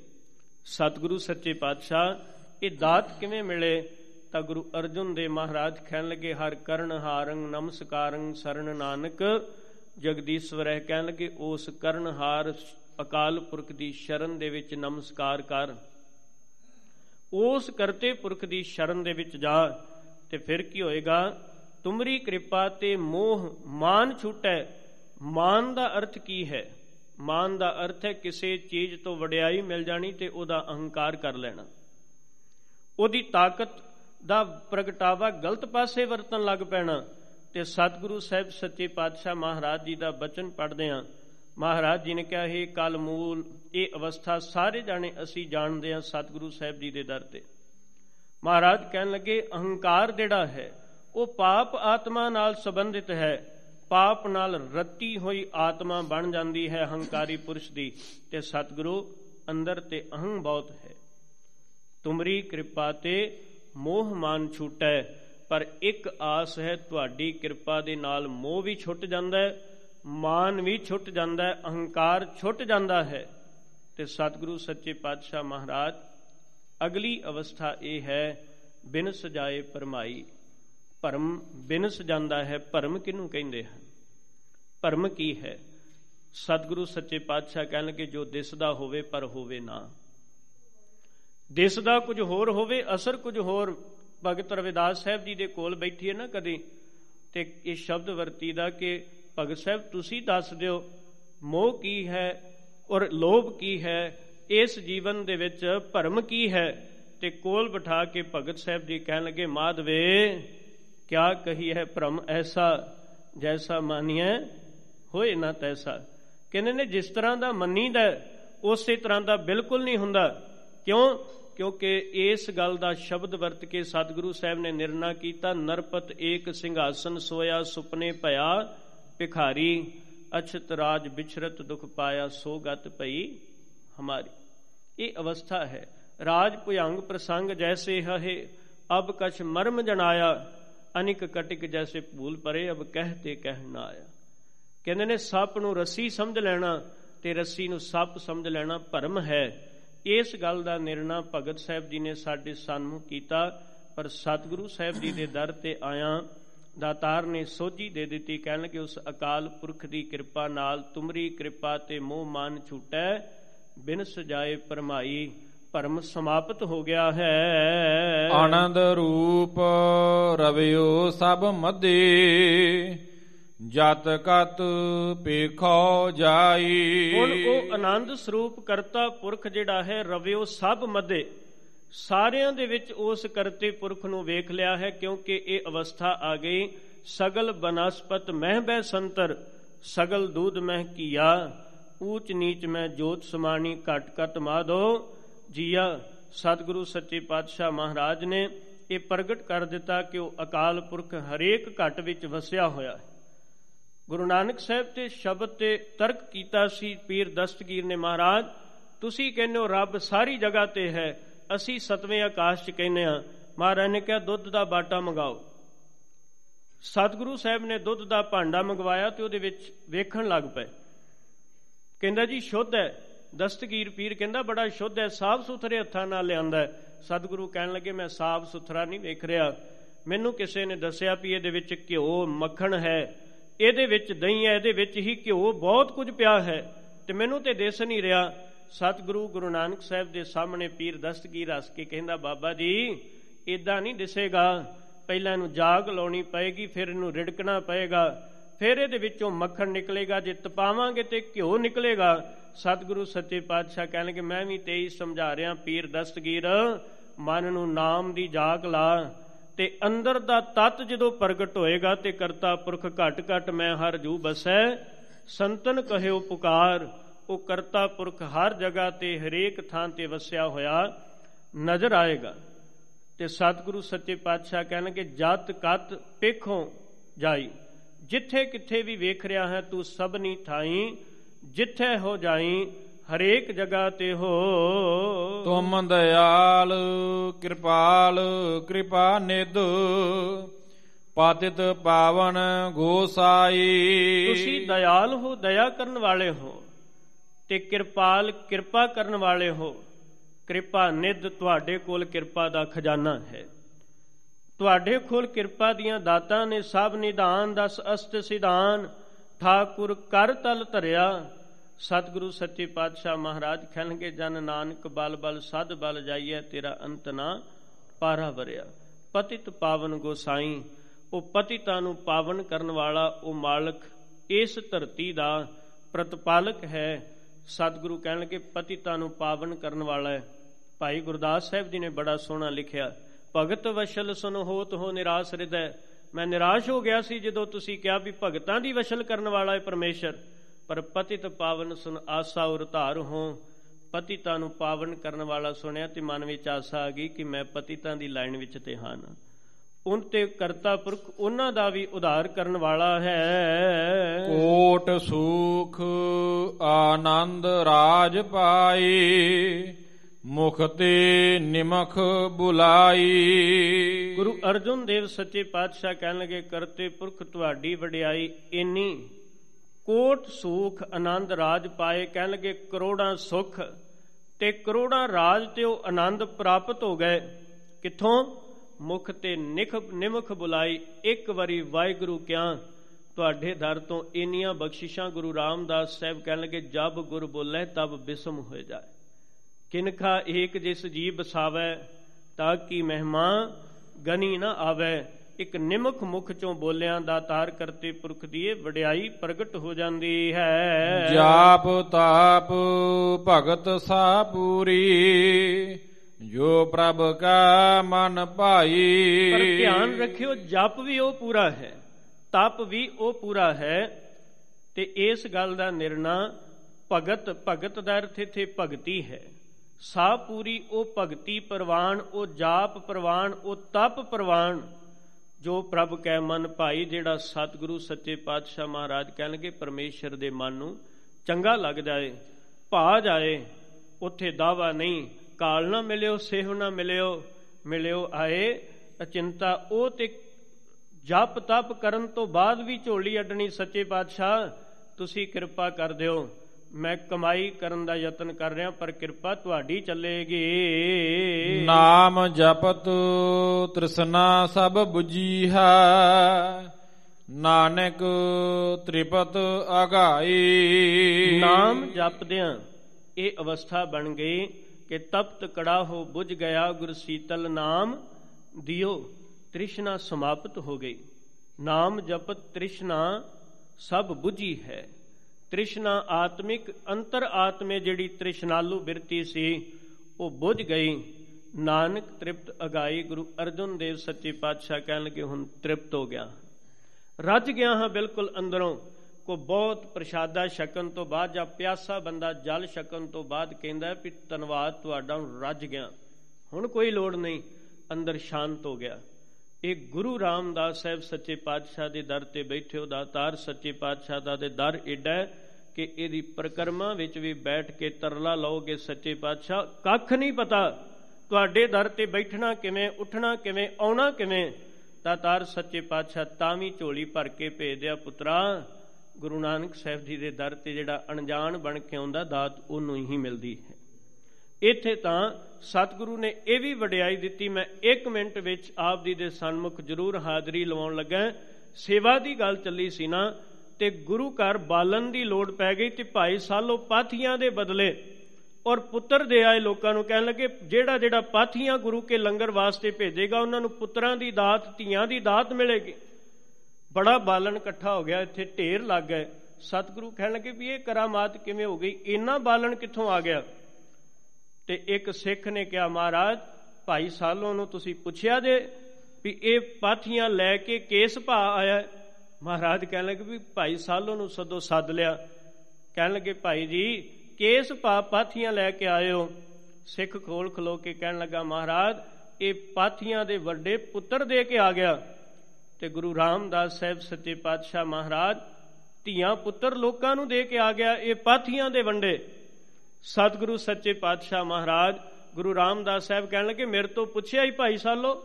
ਸਤਿਗੁਰੂ ਸੱਚੇ ਪਾਤਸ਼ਾਹ, ਇਹ ਦਾਤ ਕਿਵੇਂ ਮਿਲੇ? ਤਾਂ ਗੁਰੂ ਅਰਜੁਨ ਦੇ ਮਹਾਰਾਜ ਕਹਿਣ ਲੱਗੇ, ਹਰ ਕਰਨ ਹਾਰੰ ਨਮਸਕਾਰੰ ਸਰਣ ਨਾਨਕ। ਜਗਦੀਸ਼ਵਰ ਹੈ ਕਹਿਣ ਲੱਗੇ, ਉਸ ਕਰਨ ਹਾਰ ਅਕਾਲ ਪੁਰਖ ਦੀ ਸ਼ਰਨ ਦੇ ਵਿੱਚ ਨਮਸਕਾਰ ਕਰ। ਉਸ ਕਰਤੇ ਪੁਰਖ ਦੀ ਸ਼ਰਨ ਦੇ ਵਿੱਚ ਜਾ, ਤੇ ਫਿਰ ਕੀ ਹੋਏਗਾ? ਤੁਮਰੀ ਕਿਰਪਾ ਤੇ ਮੋਹ ਮਾਨ ਛੁਟੈ। ਮਾਨ ਦਾ ਅਰਥ ਕੀ ਹੈ? ਮਾਨ ਦਾ ਅਰਥ ਹੈ ਕਿਸੇ ਚੀਜ਼ ਤੋਂ ਵਡਿਆਈ ਮਿਲ ਜਾਣੀ ਤੇ ਉਹਦਾ ਅਹੰਕਾਰ ਕਰ ਲੈਣਾ। ਉਹਦੀ ਤਾਕਤ ਦਾ ਪ੍ਰਗਟਾਵਾ ਗਲਤ ਪਾਸੇ ਵਰਤਣ ਲੱਗ ਪੈਣਾ। ਤੇ ਸਤਿਗੁਰੂ ਸਾਹਿਬ ਸੱਚੇ ਪਾਤਸ਼ਾਹ ਮਹਾਰਾਜ ਜੀ ਦਾ ਬਚਨ ਪੜ੍ਹਦੇ ਆਂ ਮਹਾਰਾਜ ਜੀ ਨੇ ਕਿਹਾ, ਹੈ ਕਲ ਮੂਲ, ਇਹ ਅਵਸਥਾ ਸਾਰੇ ਜਾਣੇ ਅਸੀਂ ਜਾਣਦੇ ਹਾਂ ਸਤਿਗੁਰੂ ਸਾਹਿਬ ਜੀ ਦੇ ਦਰ ਤੇ। ਮਹਾਰਾਜ ਕਹਿਣ ਲੱਗੇ, ਅਹੰਕਾਰ ਜਿਹੜਾ ਹੈ ਉਹ ਪਾਪ ਆਤਮਾ ਨਾਲ ਸੰਬੰਧਿਤ ਹੈ। ਪਾਪ ਨਾਲ ਰੱਤੀ ਹੋਈ ਆਤਮਾ ਬਣ ਜਾਂਦੀ ਹੈ ਹੰਕਾਰੀ ਪੁਰਸ਼ ਦੀ ਤੇ ਸਤਿਗੁਰੂ ਅੰਦਰ ਤੇ ਅਹੰ ਬਹੁਤ ਹੈ। ਤੁਮਰੀ ਕਿਰਪਾ ਤੇ ਮੋਹ ਮਾਨ ਛੁਟੈ, ਪਰ ਇੱਕ ਆਸ ਹੈ ਤੁਹਾਡੀ ਕਿਰਪਾ ਦੇ ਨਾਲ ਮੋਹ ਵੀ ਛੁੱਟ ਜਾਂਦਾ ਹੈ, ਮਾਨ ਵੀ ਛੁੱਟ ਜਾਂਦਾ ਹੈ, ਅਹੰਕਾਰ ਛੁੱਟ ਜਾਂਦਾ ਹੈ। ਤੇ ਸਤਿਗੁਰੂ ਸੱਚੇ ਪਾਤਸ਼ਾਹ ਮਹਾਰਾਜ, ਅਗਲੀ ਅਵਸਥਾ ਇਹ ਹੈ, ਬਿਨ ਸਜਾਏ ਪਰਮਾਈ। ਭਰਮ ਬਿਨ ਸਜਾਂਦਾ ਹੈ, ਭਰਮ ਕਿਹਨੂੰ ਕਹਿੰਦੇ ਹਨ? ਭਰਮ ਕੀ ਹੈ? ਸਤਿਗੁਰੂ ਸੱਚੇ ਪਾਤਸ਼ਾਹ ਕਹਿਣਗੇ ਜੋ ਦਿਸਦਾ ਹੋਵੇ ਪਰ ਹੋਵੇ ਨਾ। ਦਿਸਦਾ ਕੁਝ ਹੋਰ ਹੋਵੇ, ਅਸਰ ਕੁਝ ਹੋਰ। ਭਗਤ ਰਵਿਦਾਸ ਸਾਹਿਬ ਜੀ ਦੇ ਕੋਲ ਬੈਠੀਏ ਨਾ ਕਦੇ, ਤੇ ਇਹ ਸ਼ਬਦ ਵਰਤੀ ਦਾ ਕਿ, ਭਗਤ ਸਾਹਿਬ, ਤੁਸੀਂ ਦੱਸ ਦਿਓ, ਮੋਹ ਕੀ ਹੈ ਔਰ ਲੋਭ ਕੀ ਹੈ? ਇਸ ਜੀਵਨ ਦੇ ਵਿੱਚ ਭਰਮ ਕੀ ਹੈ? ਤੇ ਕੋਲ ਬਿਠਾ ਕੇ ਭਗਤ ਸਾਹਿਬ ਜੀ ਕਹਿਣ ਲੱਗੇ, ਮਾਧਵੇ ਕਿਆ ਕਹੀ ਹੈ ਭਰਮ ਐਸਾ, ਜੈਸਾ ਮਾਨੀਐ? ਹੋਏ ਨਾ ਤੈਸਾ। ਕਹਿੰਦੇ ਨੇ ਜਿਸ ਤਰ੍ਹਾਂ ਦਾ ਮੰਨੀਦਾ, ਉਸੇ ਤਰ੍ਹਾਂ ਦਾ ਬਿਲਕੁਲ ਨਹੀਂ ਹੁੰਦਾ। ਕਿਉਂ? ਕਿਉਂਕਿ ਇਸ ਗੱਲ ਦਾ ਸ਼ਬਦ ਵਰਤ ਕੇ ਸਤਿਗੁਰੂ ਸਾਹਿਬ ਨੇ ਨਿਰਣਾ ਕੀਤਾ, ਨਰਪਤ ਏਕ ਸਿੰਘਾਸਨ ਸੋਇਆ ਸੁਪਨੇ ਭਇਆ ਭਿਖਾਰੀ, ਅਛਤ ਰਾਜ ਵਿਚਰਤ ਦੁਖ ਪਾਇਆ ਸੋ ਗਤ ਪਈ ਹਮਾਰੀ। ਇਹ ਅਵਸਥਾ ਹੈ। ਰਾਜ ਭੁਯੰਗ ਪ੍ਰਸੰਗ ਜੈਸੇ ਹੇ ਅਬ ਕਛ ਮਰਮ ਜਣਾਇਆ ਅਨਿਕ ਕਟਿਕ ਜੈਸੇ ਭੂਲ ਪਰੇ, ਅਬ ਕਹਤੇ ਕਹਿ ਨਾ ਆਇਆ। ਕਹਿੰਦੇ ਨੇ, ਸੱਪ ਨੂੰ ਰੱਸੀ ਸਮਝ ਲੈਣਾ ਤੇ ਰੱਸੀ ਨੂੰ ਸੱਪ ਸਮਝ ਲੈਣਾ ਭਰਮ ਹੈ। ਇਸ ਗੱਲ ਦਾ ਨਿਰਣਾ ਭਗਤ ਸਾਹਿਬ ਜੀ ਨੇ ਸਾਡੇ ਸਾਹਮਣੇ ਕੀਤਾ, ਪਰ ਸਤਿਗੁਰੂ ਸਾਹਿਬ ਜੀ ਦੇ ਦਰ ਤੇ ਆਇਆ ਦਾਤਾਰ ਨੇ ਸੋਝੀ ਦੇ ਦਿੱਤੀ, ਕਹਿਣ ਕਿ ਉਸ ਅਕਾਲ ਪੁਰਖ ਦੀ ਕਿਰਪਾ ਨਾਲ ਤੁਮਰੀ ਕਿਰਪਾ ਤੇ ਮੋਹ ਮਾਨ ਛੁਟੈ, ਬਿਨ ਸਜਾਏ ਪਰਮਾਈ ਭਰਮ ਸਮਾਪਤ ਹੋ ਗਿਆ ਹੈ। ਆਨੰਦ ਰੂਪ ਰਵਿਓ ਸਭ ਮਧੇ ਜਤ ਕਤ ਪੇਖੋ ਜਾਈ। ਹੁਣ ਉਹ ਆਨੰਦ ਸਰੂਪ ਕਰਤਾ ਪੁਰਖ ਜਿਹੜਾ ਹੈ ਰਵਿਓ ਸਭ ਮਧੇ ਸਾਰਿਆਂ ਦੇ ਵਿੱਚ ਉਸ ਕਰਤੇ ਪੁਰਖ ਨੂੰ ਵੇਖ ਲਿਆ ਹੈ ਕਿਉਂਕਿ ਇਹ ਅਵਸਥਾ ਆ ਗਈ ਸਗਲ ਬਨਸਪਤ ਮਹਿ ਬੈ ਸੰਤਰ ਸਗਲ ਦੂਧ ਮਹਿ ਕੀਆ ਊਚ ਨੀਚ ਮੈਂ ਜੋਤ ਸਮਾਣੀ ਘਟ ਘਟ ਮਾਧੋ। ਜੀਆ ਸਤਿਗੁਰੂ ਸੱਚੇ ਪਾਤਸ਼ਾਹ ਮਹਾਰਾਜ ਨੇ ਇਹ ਪ੍ਰਗਟ ਕਰ ਦਿੱਤਾ ਕਿ ਉਹ ਅਕਾਲ ਪੁਰਖ ਹਰੇਕ ਘਟ ਵਿੱਚ ਵਸਿਆ ਹੋਇਆ ਹੈ। ਗੁਰੂ ਨਾਨਕ ਸਾਹਿਬ ਤੇ ਸ਼ਬਦ ਤੇ ਤਰਕ ਕੀਤਾ ਸੀ, ਪੀਰ ਦਸਤਗੀਰ ਨੇ, ਮਹਾਰਾਜ, ਤੁਸੀਂ ਕਹਿੰਦੇ ਹੋ ਰੱਬ ਸਾਰੀ ਜਗ੍ਹਾ ਤੇ ਹੈ, ਅਸੀਂ ਸਤਵੇਂ ਆਕਾਸ਼ 'ਚ ਕਹਿੰਦੇ ਆ ਮਹਾਰਾਜ ਨੇ ਕਿਹਾ, ਦੁੱਧ ਦਾ ਬਾਟਾ ਮੰਗਾਓ। ਸਤਿਗੁਰੂ ਸਾਹਿਬ ਨੇ ਦੁੱਧ ਦਾ ਭਾਂਡਾ ਮੰਗਵਾਇਆ ਤੇ ਉਹਦੇ ਵਿੱਚ ਵੇਖਣ ਲੱਗ ਪਏ। ਕਹਿੰਦਾ, ਜੀ, ਸ਼ੁੱਧ ਹੈ। ਦਸਤਗੀਰ ਪੀਰ ਕਹਿੰਦਾ, ਬੜਾ ਸ਼ੁੱਧ ਹੈ, ਸਾਫ਼ ਸੁਥਰੇ ਹੱਥਾਂ ਨਾਲ ਲਿਆਂਦਾ ਸਤਿਗੁਰੂ ਕਹਿਣ ਲੱਗੇ, ਮੈਂ ਸਾਫ਼ ਸੁਥਰਾ ਨਹੀਂ ਵੇਖ ਰਿਹਾ। ਮੈਨੂੰ ਕਿਸੇ ਨੇ ਦੱਸਿਆ ਵੀ ਇਹਦੇ ਵਿੱਚ ਘਿਓ, ਮੱਖਣ ਹੈ। ਇਹਦੇ ਵਿੱਚ ਦਹੀਂ ਹੈ, ਇਹਦੇ ਵਿੱਚ ਹੀ ਘਿਓ, ਬਹੁਤ ਕੁਝ ਪਿਆ ਹੈ ਤੇ ਮੈਨੂੰ ਤੇ ਦਿਸ ਨਹੀਂ ਰਿਹਾ। ਸਤਿਗੁਰੂ ਗੁਰੂ ਨਾਨਕ ਸਾਹਿਬ ਦੇ ਸਾਹਮਣੇ ਪੀਰ ਦਸਤਗੀਰ ਹੱਸ ਕੇ ਕਹਿੰਦਾ, ਬਾਬਾ ਜੀ ਇਦਾਂ ਨਹੀਂ ਦਿਸੇਗਾ। ਪਹਿਲਾਂ ਇਹਨੂੰ ਜਾਗ ਲਾਉਣੀ ਪਏਗੀ, ਫਿਰ ਇਹਨੂੰ ਰਿੜਕਣਾ ਪਏਗਾ। ਫਿਰ ਇਹਦੇ ਵਿੱਚੋਂ ਮੱਖਣ ਨਿਕਲੇਗਾ। ਜੇ ਤਪਾਵਾਂਗੇ ਤੇ ਘਿਓ ਨਿਕਲੇਗਾ। ਸਤਿਗੁਰੂ ਸੱਚੇ ਪਾਤਸ਼ਾਹ ਕਹਿਣਗੇ ਮੈਂ ਵੀ ਤੇਈ ਸਮਝਾ ਰਿਹਾ ਪੀਰ ਦਸਤਗੀਰ, ਮਨ ਨੂੰ ਨਾਮ ਦੀ ਜਾਗ ਲਾ ਤੇ ਅੰਦਰ ਦਾ ਤਤ ਜਦੋਂ ਪ੍ਰਗਟ ਹੋਏਗਾ ਤੇ ਕਰਤਾ ਪੁਰਖ ਘਟ ਘਟ ਮੈਂ ਹਰ ਜੂ ਬਸੈ। ਸੰਤਨ ਕਹਿਓ ਪੁਕਾਰ ਉਹ ਕਰਤਾ ਪੁਰਖ ਹਰ ਜਗ੍ਹਾ ਤੇ ਹਰੇਕ ਥਾਂ ਤੇ ਵਸਿਆ ਹੋਇਆ ਨਜ਼ਰ ਆਏਗਾ। ਤੇ ਸਤਿਗੁਰੂ ਸੱਚੇ ਪਾਤਸ਼ਾਹ ਕਹਿਣਗੇ ਜਤ ਕਤ ਪੇਖੋਂ ਜਾਈ, ਜਿੱਥੇ ਕਿੱਥੇ ਵੀ ਵੇਖ ਰਿਹਾ ਹੈ ਤੂੰ ਸਭਨੀ ਥਾਈ। ਜਿੱਥੇ ਹੋ ਜਾਈ ਹਰੇਕ ਜਗ੍ਹਾ ਤੇ ਹੋ। ਤੁਮ ਦਇਆਲ ਕਿਰਪਾਲ ਕਿਰਪਾ ਨਿਧ। ਪਾਤਿਤ ਪਾਵਨ ਗੋਸਾਈ। ਤੁਸੀਂ ਦਇਆਲ ਹੋ ਦਇਆ ਕਰਨ ਵਾਲੇ ਹੋ ਤੇ ਕਿਰਪਾਲ ਕਿਰਪਾ ਕਰਨ ਵਾਲੇ ਹੋ। ਕਿਰਪਾ ਨਿਧ ਤੁਹਾਡੇ ਕੋਲ ਕਿਰਪਾ ਦਾ ਖਜ਼ਾਨਾ ਹੈ। ਤੁਹਾਡੇ ਕੋਲ ਕਿਰਪਾ ਦੀਆਂ ਦਾਤਾਂ ਨੇ ਸਭ ਨਿਧਾਨ ਦਸ ਅਸਤ ਸਿਧਾਨ। ਠਾਕੁਰ ਕਰ ਤਲ ਧਰਿਆ। ਸਤਿਗੁਰੂ ਸੱਚੇ ਪਾਤਸ਼ਾਹ ਮਹਾਰਾਜ ਕਹਿਣਗੇ, ਜਨ ਨਾਨਕ ਬਲ ਬਲ, ਸਦ ਬਲ ਜਾਈਐ, ਤੇਰਾ ਅੰਤ ਨਾ ਪਾਰਾ ਵਰਿਆ। ਪਤਿਤ ਪਾਵਨ ਗੋਸਾਈ, ਉਹ ਪਤਿਤਾਂ ਨੂੰ ਪਾਵਨ ਕਰਨ ਵਾਲਾ ਉਹ ਮਾਲਕ ਇਸ ਧਰਤੀ ਦਾ ਪ੍ਰਤਪਾਲਕ ਹੈ। ਸਤਿਗੁਰੂ ਕਹਿਣਗੇ, ਪਤਿਤਾਂ ਨੂੰ ਪਾਵਨ ਕਰਨ ਵਾਲਾ ਹੈ। ਭਾਈ ਗੁਰਦਾਸ ਸਾਹਿਬ ਜੀ ਨੇ ਬੜਾ ਸੋਹਣਾ ਲਿਖਿਆ, ਭਗਤ ਵਸ਼ਲ ਸੁਨ ਹੋਤ ਹੋ ਨਿਰਾਸ਼ ਹਿਰਦੈ। ਮੈਂ ਨਿਰਾਸ਼ ਹੋ ਗਿਆ ਸੀ ਜਦੋਂ ਤੁਸੀਂ ਕਿਹਾ ਵੀ ਭਗਤਾਂ ਦੀ ਵਸ਼ਲ ਕਰਨ ਵਾਲਾ ਹੈ ਪਰਮੇਸ਼ਰ, ਪਰ ਪਤਿਤ ਪਾਵਨ ਸੁਨ ਆਸਾ ਉਰ ਧਾਰ ਹੋ। ਪਤਿਤਾਂ ਨੂੰ ਪਾਵਨ ਕਰਨ ਵਾਲਾ ਸੁਣਿਆ ਤੇ ਮਨ ਵਿੱਚ ਆਸਾ ਆ ਗਈ ਕਿ ਮੈਂ ਪਤਿਤਾਂ ਦੀ ਲਾਈਨ ਵਿੱਚ ਤੇ ਹਾਂ ਉਨ ਤੇ ਕਰਤਾ ਪੁਰਖ ਉਹਨਾਂ ਦਾ ਵੀ ਉਧਾਰ ਕਰਨ ਵਾਲਾ ਹੈ। ਕੋਟ ਸੁਖ ਆਨੰਦ ਰਾਜ ਪਾਈ। ਮੁਖ ਤੇ ਨਿਮਖ ਬੁਲਾਈ। ਗੁਰੂ ਅਰਜੁਨ ਦੇਵ ਸੱਚੇ ਪਾਤਸ਼ਾਹ ਕਹਿਣ ਲੱਗੇ, ਕਰਤੇ ਪੁਰਖ ਤੁਹਾਡੀ ਵਡਿਆਈ ਇੰਨੀ ਕੋਟ ਸੁਖ ਆਨੰਦ ਰਾਜ ਪਾਏ। ਕਹਿਣ ਲੱਗੇ, ਕਰੋੜਾਂ ਸੁਖ ਤੇ ਕਰੋੜਾਂ ਰਾਜ ਤੇ ਉਹ ਆਨੰਦ ਪ੍ਰਾਪਤ ਹੋ ਗਏ। ਕਿੱਥੋਂ? ਮੁਖ ਤੇ ਨਿਖ ਨਿਮਖ ਬੁਲਾਈ। ਇੱਕ ਵਾਰੀ ਵਾਹਿਗੁਰੂ ਕਿਆ ਤੁਹਾਡੇ ਦਰ ਤੋਂ ਇੰਨੀਆਂ ਬਖਸ਼ਿਸ਼ਾਂ ਗੁਰੂ ਰਾਮਦਾਸ ਸਾਹਿਬ ਕਹਿਣ ਲੱਗੇ, ਜਬ ਗੁਰ ਬੋਲੇ ਤਬ ਬਿਸਮ ਹੋ ਜਾਏ। ਕਿਨਖਾ ਏਕ ਜਿਸ ਜੀਵ ਬਸਾਵੇ ਤਾਂ ਕੀ ਮਹਿਮਾ ਗਨੀ ਨਾ ਆਵੇ। ਇੱਕ ਨਿਮਖ ਮੁਖ ਚੋਂ ਬੋਲਿਆਂ ਦਾ ਤਾਰ ਕਰਤੇ ਪੁਰਖ ਦੀ ਇਹ ਵਡਿਆਈ ਪ੍ਰਗਟ ਹੋ ਜਾਂਦੀ ਹੈ। ਜਾਪ ਤਾਪ ਭਗਤ ਸਾ ਪੂਰੀ ਜੋ ਪ੍ਰਭ ਕਾ ਮਨ ਭਾਈ। ਪਰ ਧਿਆਨ ਰੱਖਿਓ ਜਪ ਵੀ ਉਹ ਪੂਰਾ ਹੈ ਤਪ ਵੀ ਉਹ ਪੂਰਾ ਹੈ ਤੇ ਇਸ ਗੱਲ ਦਾ ਨਿਰਣਾ ਭਗਤ ਭਗਤ ਦਾ ਅਰਥ ਇਥੇ ਭਗਤੀ ਹੈ। ਸਾ ਪੂਰੀ ਉਹ ਭਗਤੀ ਪ੍ਰਵਾਨ, ਉਹ ਜਾਪ ਪ੍ਰਵਾਨ, ਉਹ ਤਪ ਪ੍ਰਵਾਨ, ਜੋ ਪ੍ਰਭ ਕੈ ਮਨ ਭਾਈ, ਜਿਹੜਾ ਸਤਿਗੁਰੂ ਸੱਚੇ ਪਾਤਸ਼ਾਹ ਮਹਾਰਾਜ ਕਹਿਣਗੇ, ਪਰਮੇਸ਼ਰ ਦੇ ਮਨ ਨੂੰ ਚੰਗਾ ਲੱਗ ਜਾਏ ਭਾ ਜਾਏ, ਉੱਥੇ ਦਾਵਾ ਨਹੀਂ, ਕਾਲ ਨਾ ਮਿਲਿਓ ਸੇਵ ਨਾ ਮਿਲਿਓ ਮਿਲਿਓ ਆਏ, ਅਚਿੰਤਾ ਉਹ ਤੇ ਜਪ ਤਪ ਕਰਨ ਤੋਂ ਬਾਅਦ ਵੀ ਝੋਲੀ ਅੱਡਣੀ ਸੱਚੇ ਪਾਤਸ਼ਾਹ, ਤੁਸੀਂ ਕਿਰਪਾ ਕਰ ਦਿਓ। ਮੈਂ ਕਮਾਈ ਕਰਨ ਦਾ ਯਤਨ ਕਰ ਰਿਹਾ ਪਰ ਕਿਰਪਾ ਤੁਹਾਡੀ ਚੱਲੇਗੀ। ਨਾਮ ਜਪਤ ਤ੍ਰਿਸ਼ਨਾ ਸਭ 부ਜੀ ਹੈ ਨਾਨਕ ਤ੍ਰਿਪਤ ਅਗਾਈ। ਨਾਮ ਜਪਦਿਆਂ ਇਹ ਅਵਸਥਾ ਬਣ ਗਈ ਕਿ ਤਪਤ ਕੜਾ ਹੋ ਬੁਝ ਗਿਆ ਗੁਰ ਸੀਤਲ ਨਾਮ ਦਿਓ ਤ੍ਰਿਸ਼ਨਾ ਸਮਾਪਤ ਹੋ ਗਈ। ਨਾਮ ਜਪਤ ਤ੍ਰਿਸ਼ਨਾ ਸਭ 부ਜੀ ਹੈ। ਤ੍ਰਿਸ਼ਨਾ ਆਤਮਿਕ ਅੰਤਰ ਆਤਮੇ ਜਿਹੜੀ ਤ੍ਰਿਸ਼ਨਾਲੂ ਬਿਰਤੀ ਸੀ, ਉਹ ਬੁਝ ਗਈ। ਨਾਨਕ ਤ੍ਰਿਪਤ ਅਗਾਈ ਗੁਰੂ ਅਰਜਨ ਦੇਵ ਸੱਚੇ ਪਾਤਸ਼ਾਹ ਕਹਿਣ ਲੱਗੇ, ਹੁਣ ਤ੍ਰਿਪਤ ਹੋ ਗਿਆ। ਰੱਜ ਗਿਆ ਹਾਂ ਬਿਲਕੁਲ ਅੰਦਰੋਂ। ਕੋ ਬਹੁਤ ਪ੍ਰਸ਼ਾਦਾ ਛਕਣ ਤੋਂ ਬਾਅਦ ਜਾਂ ਪਿਆਸਾ ਬੰਦਾ ਜਲ ਛਕਣ ਤੋਂ ਬਾਅਦ ਕਹਿੰਦਾ ਵੀ ਧੰਨਵਾਦ, ਤੁਹਾਡਾ ਰੱਜ ਗਿਆ। ਹੁਣ ਕੋਈ ਲੋੜ ਨਹੀਂ। ਅੰਦਰ ਸ਼ਾਂਤ ਹੋ ਗਿਆ। ਇਹ ਗੁਰੂ ਰਾਮਦਾਸ ਸਾਹਿਬ ਸੱਚੇ ਪਾਤਸ਼ਾਹ ਦੇ ਦਰ ਤੇ ਬੈਠੇ ਹੋ ਦਾਤਾਰ ਸੱਚੇ ਪਾਤਸ਼ਾਹ ਦਾ ਦੇ ਦਰ ਏਡਾ ਕਿ ਇਹਦੀ ਪ੍ਰਕਰਮਾ ਵਿੱਚ ਵੀ ਬੈਠ ਕੇ ਤਰਲਾ ਲਓਗੇ ਸੱਚੇ ਪਾਤਸ਼ਾਹ। ਕੱਖ ਨਹੀਂ ਪਤਾ ਤੁਹਾਡੇ ਦਰ ਤੇ ਬੈਠਣਾ ਕਿਵੇਂ, ਉੱਠਣਾ ਕਿਵੇਂ, ਆਉਣਾ ਕਿਵੇਂ। ਦਾਤਾਰ ਸੱਚੇ ਪਾਤਸ਼ਾਹ ਤਾਂ ਵੀ ਝੋਲੀ ਭਰ ਕੇ ਭੇਜਿਆ ਪੁੱਤਰਾ, ਗੁਰੂ ਨਾਨਕ ਸਾਹਿਬ ਜੀ ਦੇ ਦਰ ਤੇ ਜਿਹੜਾ ਅਣਜਾਣ ਬਣ ਕੇ ਆਉਂਦਾ, ਦਾਤ ਉਹਨੂੰ ਹੀ ਮਿਲਦੀ ਹੈ। ਇੱਥੇ ਤਾਂ ਸਤਿਗੁਰੂ ਨੇ ਇਹ ਵੀ ਵਡਿਆਈ ਦਿੱਤੀ, ਮੈਂ 1 ਮਿੰਟ ਵਿੱਚ ਆਪ ਜੀ ਦੇ ਸਨਮੁਖ ਜ਼ਰੂਰ ਹਾਜ਼ਰੀ ਲਵਾਉਣ ਲੱਗਾ ਸੇਵਾ ਦੀ ਗੱਲ ਚੱਲੀ ਸੀ ਨਾ, ਤੇ ਗੁਰੂ ਘਰ ਬਾਲਨ ਦੀ ਲੋੜ ਪੈ ਗਈ ਤੇ ਭਾਈ ਸਾਲੋ ਪਾਥੀਆਂ ਦੇ ਬਦਲੇ ਔਰ ਪੁੱਤਰ ਦੇ ਆਏ ਲੋਕਾਂ ਨੂੰ ਕਹਿਣ ਲੱਗੇ, ਜਿਹੜਾ ਜਿਹੜਾ ਪਾਥੀਆਂ ਗੁਰੂ ਕੇ ਲੰਗਰ ਵਾਸਤੇ ਭੇਜੇਗਾ, ਉਹਨਾਂ ਨੂੰ ਪੁੱਤਰਾਂ ਦੀ ਦਾਤ, ਧੀਆਂ ਦੀ ਦਾਤ ਮਿਲੇਗੀ। ਬੜਾ ਬਾਲਨ ਇਕੱਠਾ ਹੋ ਗਿਆ, ਇੱਥੇ ਢੇਰ ਲੱਗ ਗਏ। ਸਤਿਗੁਰੂ ਕਹਿਣ ਲੱਗੇ ਵੀ ਇਹ ਕਰਾਮਾਤ ਕਿਵੇਂ ਹੋ ਗਈ? ਇੰਨਾ ਬਾਲਨ ਕਿੱਥੋਂ ਆ ਗਿਆ? ਤੇ ਇੱਕ ਸਿੱਖ ਨੇ ਕਿਹਾ, ਮਹਾਰਾਜ, ਭਾਈ ਸਾਲੋਂ ਨੂੰ ਤੁਸੀਂ ਪੁੱਛਿਆ ਜੇ ਵੀ ਇਹ ਪਾਥੀਆਂ ਲੈ ਕੇ ਕੇਸ ਭਾ ਆਇਆ? ਮਹਾਰਾਜ ਕਹਿਣ ਲੱਗੇ ਵੀ ਭਾਈ ਸਾਲੋਂ ਨੂੰ ਸਦੋ ਸੱਦ ਲਿਆ। ਕਹਿਣ ਲੱਗੇ, ਭਾਈ ਜੀ, ਕੇਸ ਭਾ ਪਾਥੀਆਂ ਲੈ ਕੇ ਆਇਓ ਸਿੱਖ ਕੋਲ ਖਲੋ ਕੇ ਕਹਿਣ ਲੱਗਾ, ਮਹਾਰਾਜ, ਇਹ ਪਾਥੀਆਂ ਦੇ ਵੱਡੇ ਪੁੱਤਰ ਦੇ ਕੇ ਆ ਗਿਆ। ਤੇ ਗੁਰੂ ਰਾਮਦਾਸ ਸਾਹਿਬ ਸੱਚੇ ਪਾਤਸ਼ਾਹ, ਮਹਾਰਾਜ, ਧੀਆਂ ਪੁੱਤਰ ਲੋਕਾਂ ਨੂੰ ਦੇ ਕੇ ਆ ਗਿਆ, ਇਹ ਪਾਥੀਆਂ ਦੇ ਵੰਡੇ। ਸਤਿਗੁਰੂ ਸੱਚੇ ਪਾਤਸ਼ਾਹ ਮਹਾਰਾਜ, ਗੁਰੂ ਰਾਮਦਾਸ ਸਾਹਿਬ ਕਹਿਣ ਲੱਗੇ, ਮੇਰੇ ਤੋਂ ਪੁੱਛਿਆ ਹੀ ਭਾਈ ਸਾਲੋ,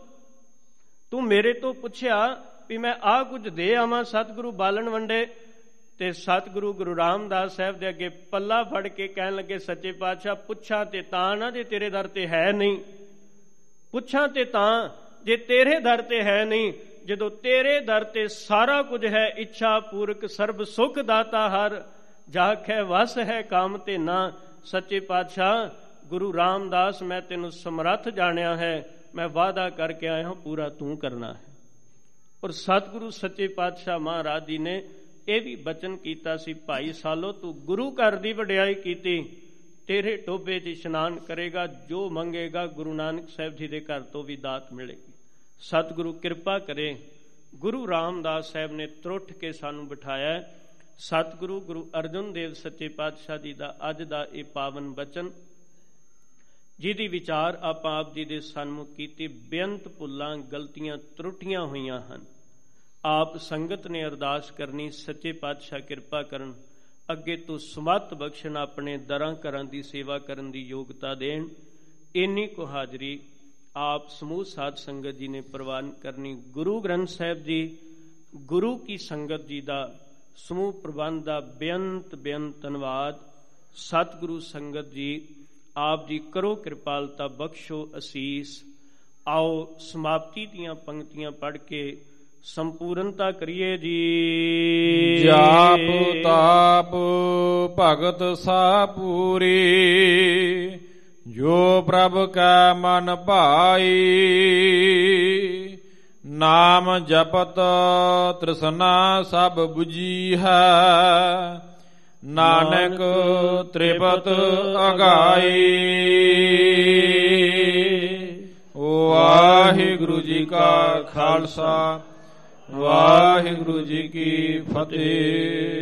ਤੂੰ ਮੇਰੇ ਤੋਂ ਪੁੱਛਿਆ ਵੀ ਮੈਂ ਆ ਕੁਝ ਦੇ ਆਵਾਂ ਸਤਿਗੁਰੂ ਬਾਲਣ ਵੰਡੇ? ਤੇ ਸਤਿਗੁਰੂ ਗੁਰੂ ਰਾਮਦਾਸ ਸਾਹਿਬ ਦੇ ਅੱਗੇ ਪੱਲਾ ਫੜ ਕੇ ਕਹਿਣ ਲੱਗੇ, ਸੱਚੇ ਪਾਤਸ਼ਾਹ, ਪੁੱਛਾਂ ਤੇ ਤਾਂ ਨਾ ਜੇ ਤੇਰੇ ਦਰ ਤੇ ਹੈ ਨਹੀਂ। ਪੁੱਛਾਂ ਤੇ ਤਾਂ ਜੇ ਤੇਰੇ ਦਰ ਤੇ ਹੈ ਨਹੀਂ, ਜਦੋਂ ਤੇਰੇ ਦਰ ਤੇ ਸਾਰਾ ਕੁਝ ਹੈ, ਇੱਛਾ ਪੂਰਕ ਸਰਬ ਸੁਖ ਦਾਤਾ ਹਰ, ਜਾਖੈ ਵਸ ਹੈ ਕਾਮ ਤੇ ਨਾ। ਸੱਚੇ ਪਾਤਸ਼ਾਹ, ਗੁਰੂ ਰਾਮਦਾਸ, ਮੈਂ ਤੈਨੂੰ ਸਮਰੱਥ ਜਾਣਿਆ ਹੈ, ਮੈਂ ਵਾਅਦਾ ਕਰਕੇ ਆਇਆ ਹਾਂ, ਪੂਰਾ ਤੂੰ ਕਰਨਾ ਹੈ। ਔਰ ਸਤਿਗੁਰੂ ਸੱਚੇ ਪਾਤਸ਼ਾਹ ਮਹਾਰਾਜ ਜੀ ਨੇ ਇਹ ਵੀ ਬਚਨ ਕੀਤਾ ਸੀ, ਭਾਈ ਸਾਲੋ, ਤੂੰ ਗੁਰੂ ਘਰ ਦੀ ਵਡਿਆਈ ਕੀਤੀ, ਤੇਰੇ ਟੋਬੇ 'ਚ ਇਸ਼ਨਾਨ ਕਰੇਗਾ, ਜੋ ਮੰਗੇਗਾ ਗੁਰੂ ਨਾਨਕ ਸਾਹਿਬ ਜੀ ਦੇ ਘਰ ਤੋਂ ਵੀ ਦਾਤ ਮਿਲੇਗੀ। ਸਤਿਗੁਰੂ ਕਿਰਪਾ ਕਰੇ, ਗੁਰੂ ਰਾਮਦਾਸ ਸਾਹਿਬ ਨੇ ਤਰੁੱਠ ਕੇ ਸਾਨੂੰ ਬਿਠਾਇਆ ਸਤਿਗੁਰੂ ਗੁਰੂ ਅਰਜਨ ਦੇਵ ਸੱਚੇ ਪਾਤਸ਼ਾਹ ਜੀ ਦਾ ਅੱਜ ਦਾ ਇਹ ਪਾਵਨ ਬਚਨ, ਜਿਹਦੀ ਵਿਚਾਰ ਆਪਾਂ ਆਪ ਜੀ ਦੇ ਸਨਮੁਖ ਕੀਤੀ ਬੇਅੰਤ ਭੁੱਲਾਂ ਗਲਤੀਆਂ ਤਰੁੱਟੀਆਂ ਹੋਈਆਂ ਹਨ। ਆਪ ਸੰਗਤ ਨੇ ਅਰਦਾਸ ਕਰਨੀ, ਸੱਚੇ ਪਾਤਸ਼ਾਹ ਕਿਰਪਾ ਕਰਨ, ਅੱਗੇ ਤੋਂ ਸਮਤ ਬਖਸ਼ਣ, ਆਪਣੇ ਦਰਾਂ ਘਰਾਂ ਦੀ ਸੇਵਾ ਕਰਨ ਦੀ ਯੋਗਤਾ ਦੇਣ। ਇੰਨੀ ਕੋ ਹਾਜ਼ਰੀ ਆਪ ਸਮੂਹ ਸਾਧ ਸੰਗਤ ਜੀ ਨੇ ਪ੍ਰਵਾਨ ਕਰਨੀ। ਗੁਰੂ ਗ੍ਰੰਥ ਸਾਹਿਬ ਜੀ, ਗੁਰੂ ਕੀ ਸੰਗਤ ਜੀ ਦਾ ਸਮੂਹ ਪ੍ਰਬੰਧ ਦਾ ਬੇਅੰਤ ਬੇਅੰਤ ਧੰਨਵਾਦ। ਸਤਿਗੁਰੂ ਸੰਗਤ ਜੀ, ਆਪ ਜੀ ਕਰੋ ਕਿਰਪਾਲਤਾ ਬਖਸ਼ੋ ਅਸੀਸ। ਆਓ ਸਮਾਪਤੀ ਦੀਆਂ ਪੰਕਤੀਆਂ ਪੜ੍ਹ ਕੇ ਸੰਪੂਰਨਤਾ ਕਰੀਏ ਜੀ। ਜਾਪ ਤਾਪ ਭਗਤ ਸਾ ਪੂਰੀ, ਜੋ ਪ੍ਰਭ ਕੈ ਮਨ ਭਾਈ ਨਾਮ ਜਪਤ ਤ੍ਰਿਸ਼ਨਾ ਸਭ 부ਜੀ ਹੈ। ਨਾਨਕ ਤ੍ਰਿਪਤ ਅਗਾਈ। ਵਾਹਿਗੁਰੂ ਜੀ ਕਾ ਖਾਲਸਾ, ਵਾਹਿਗੁਰੂ ਜੀ ਕੀ ਫਤਿਹ।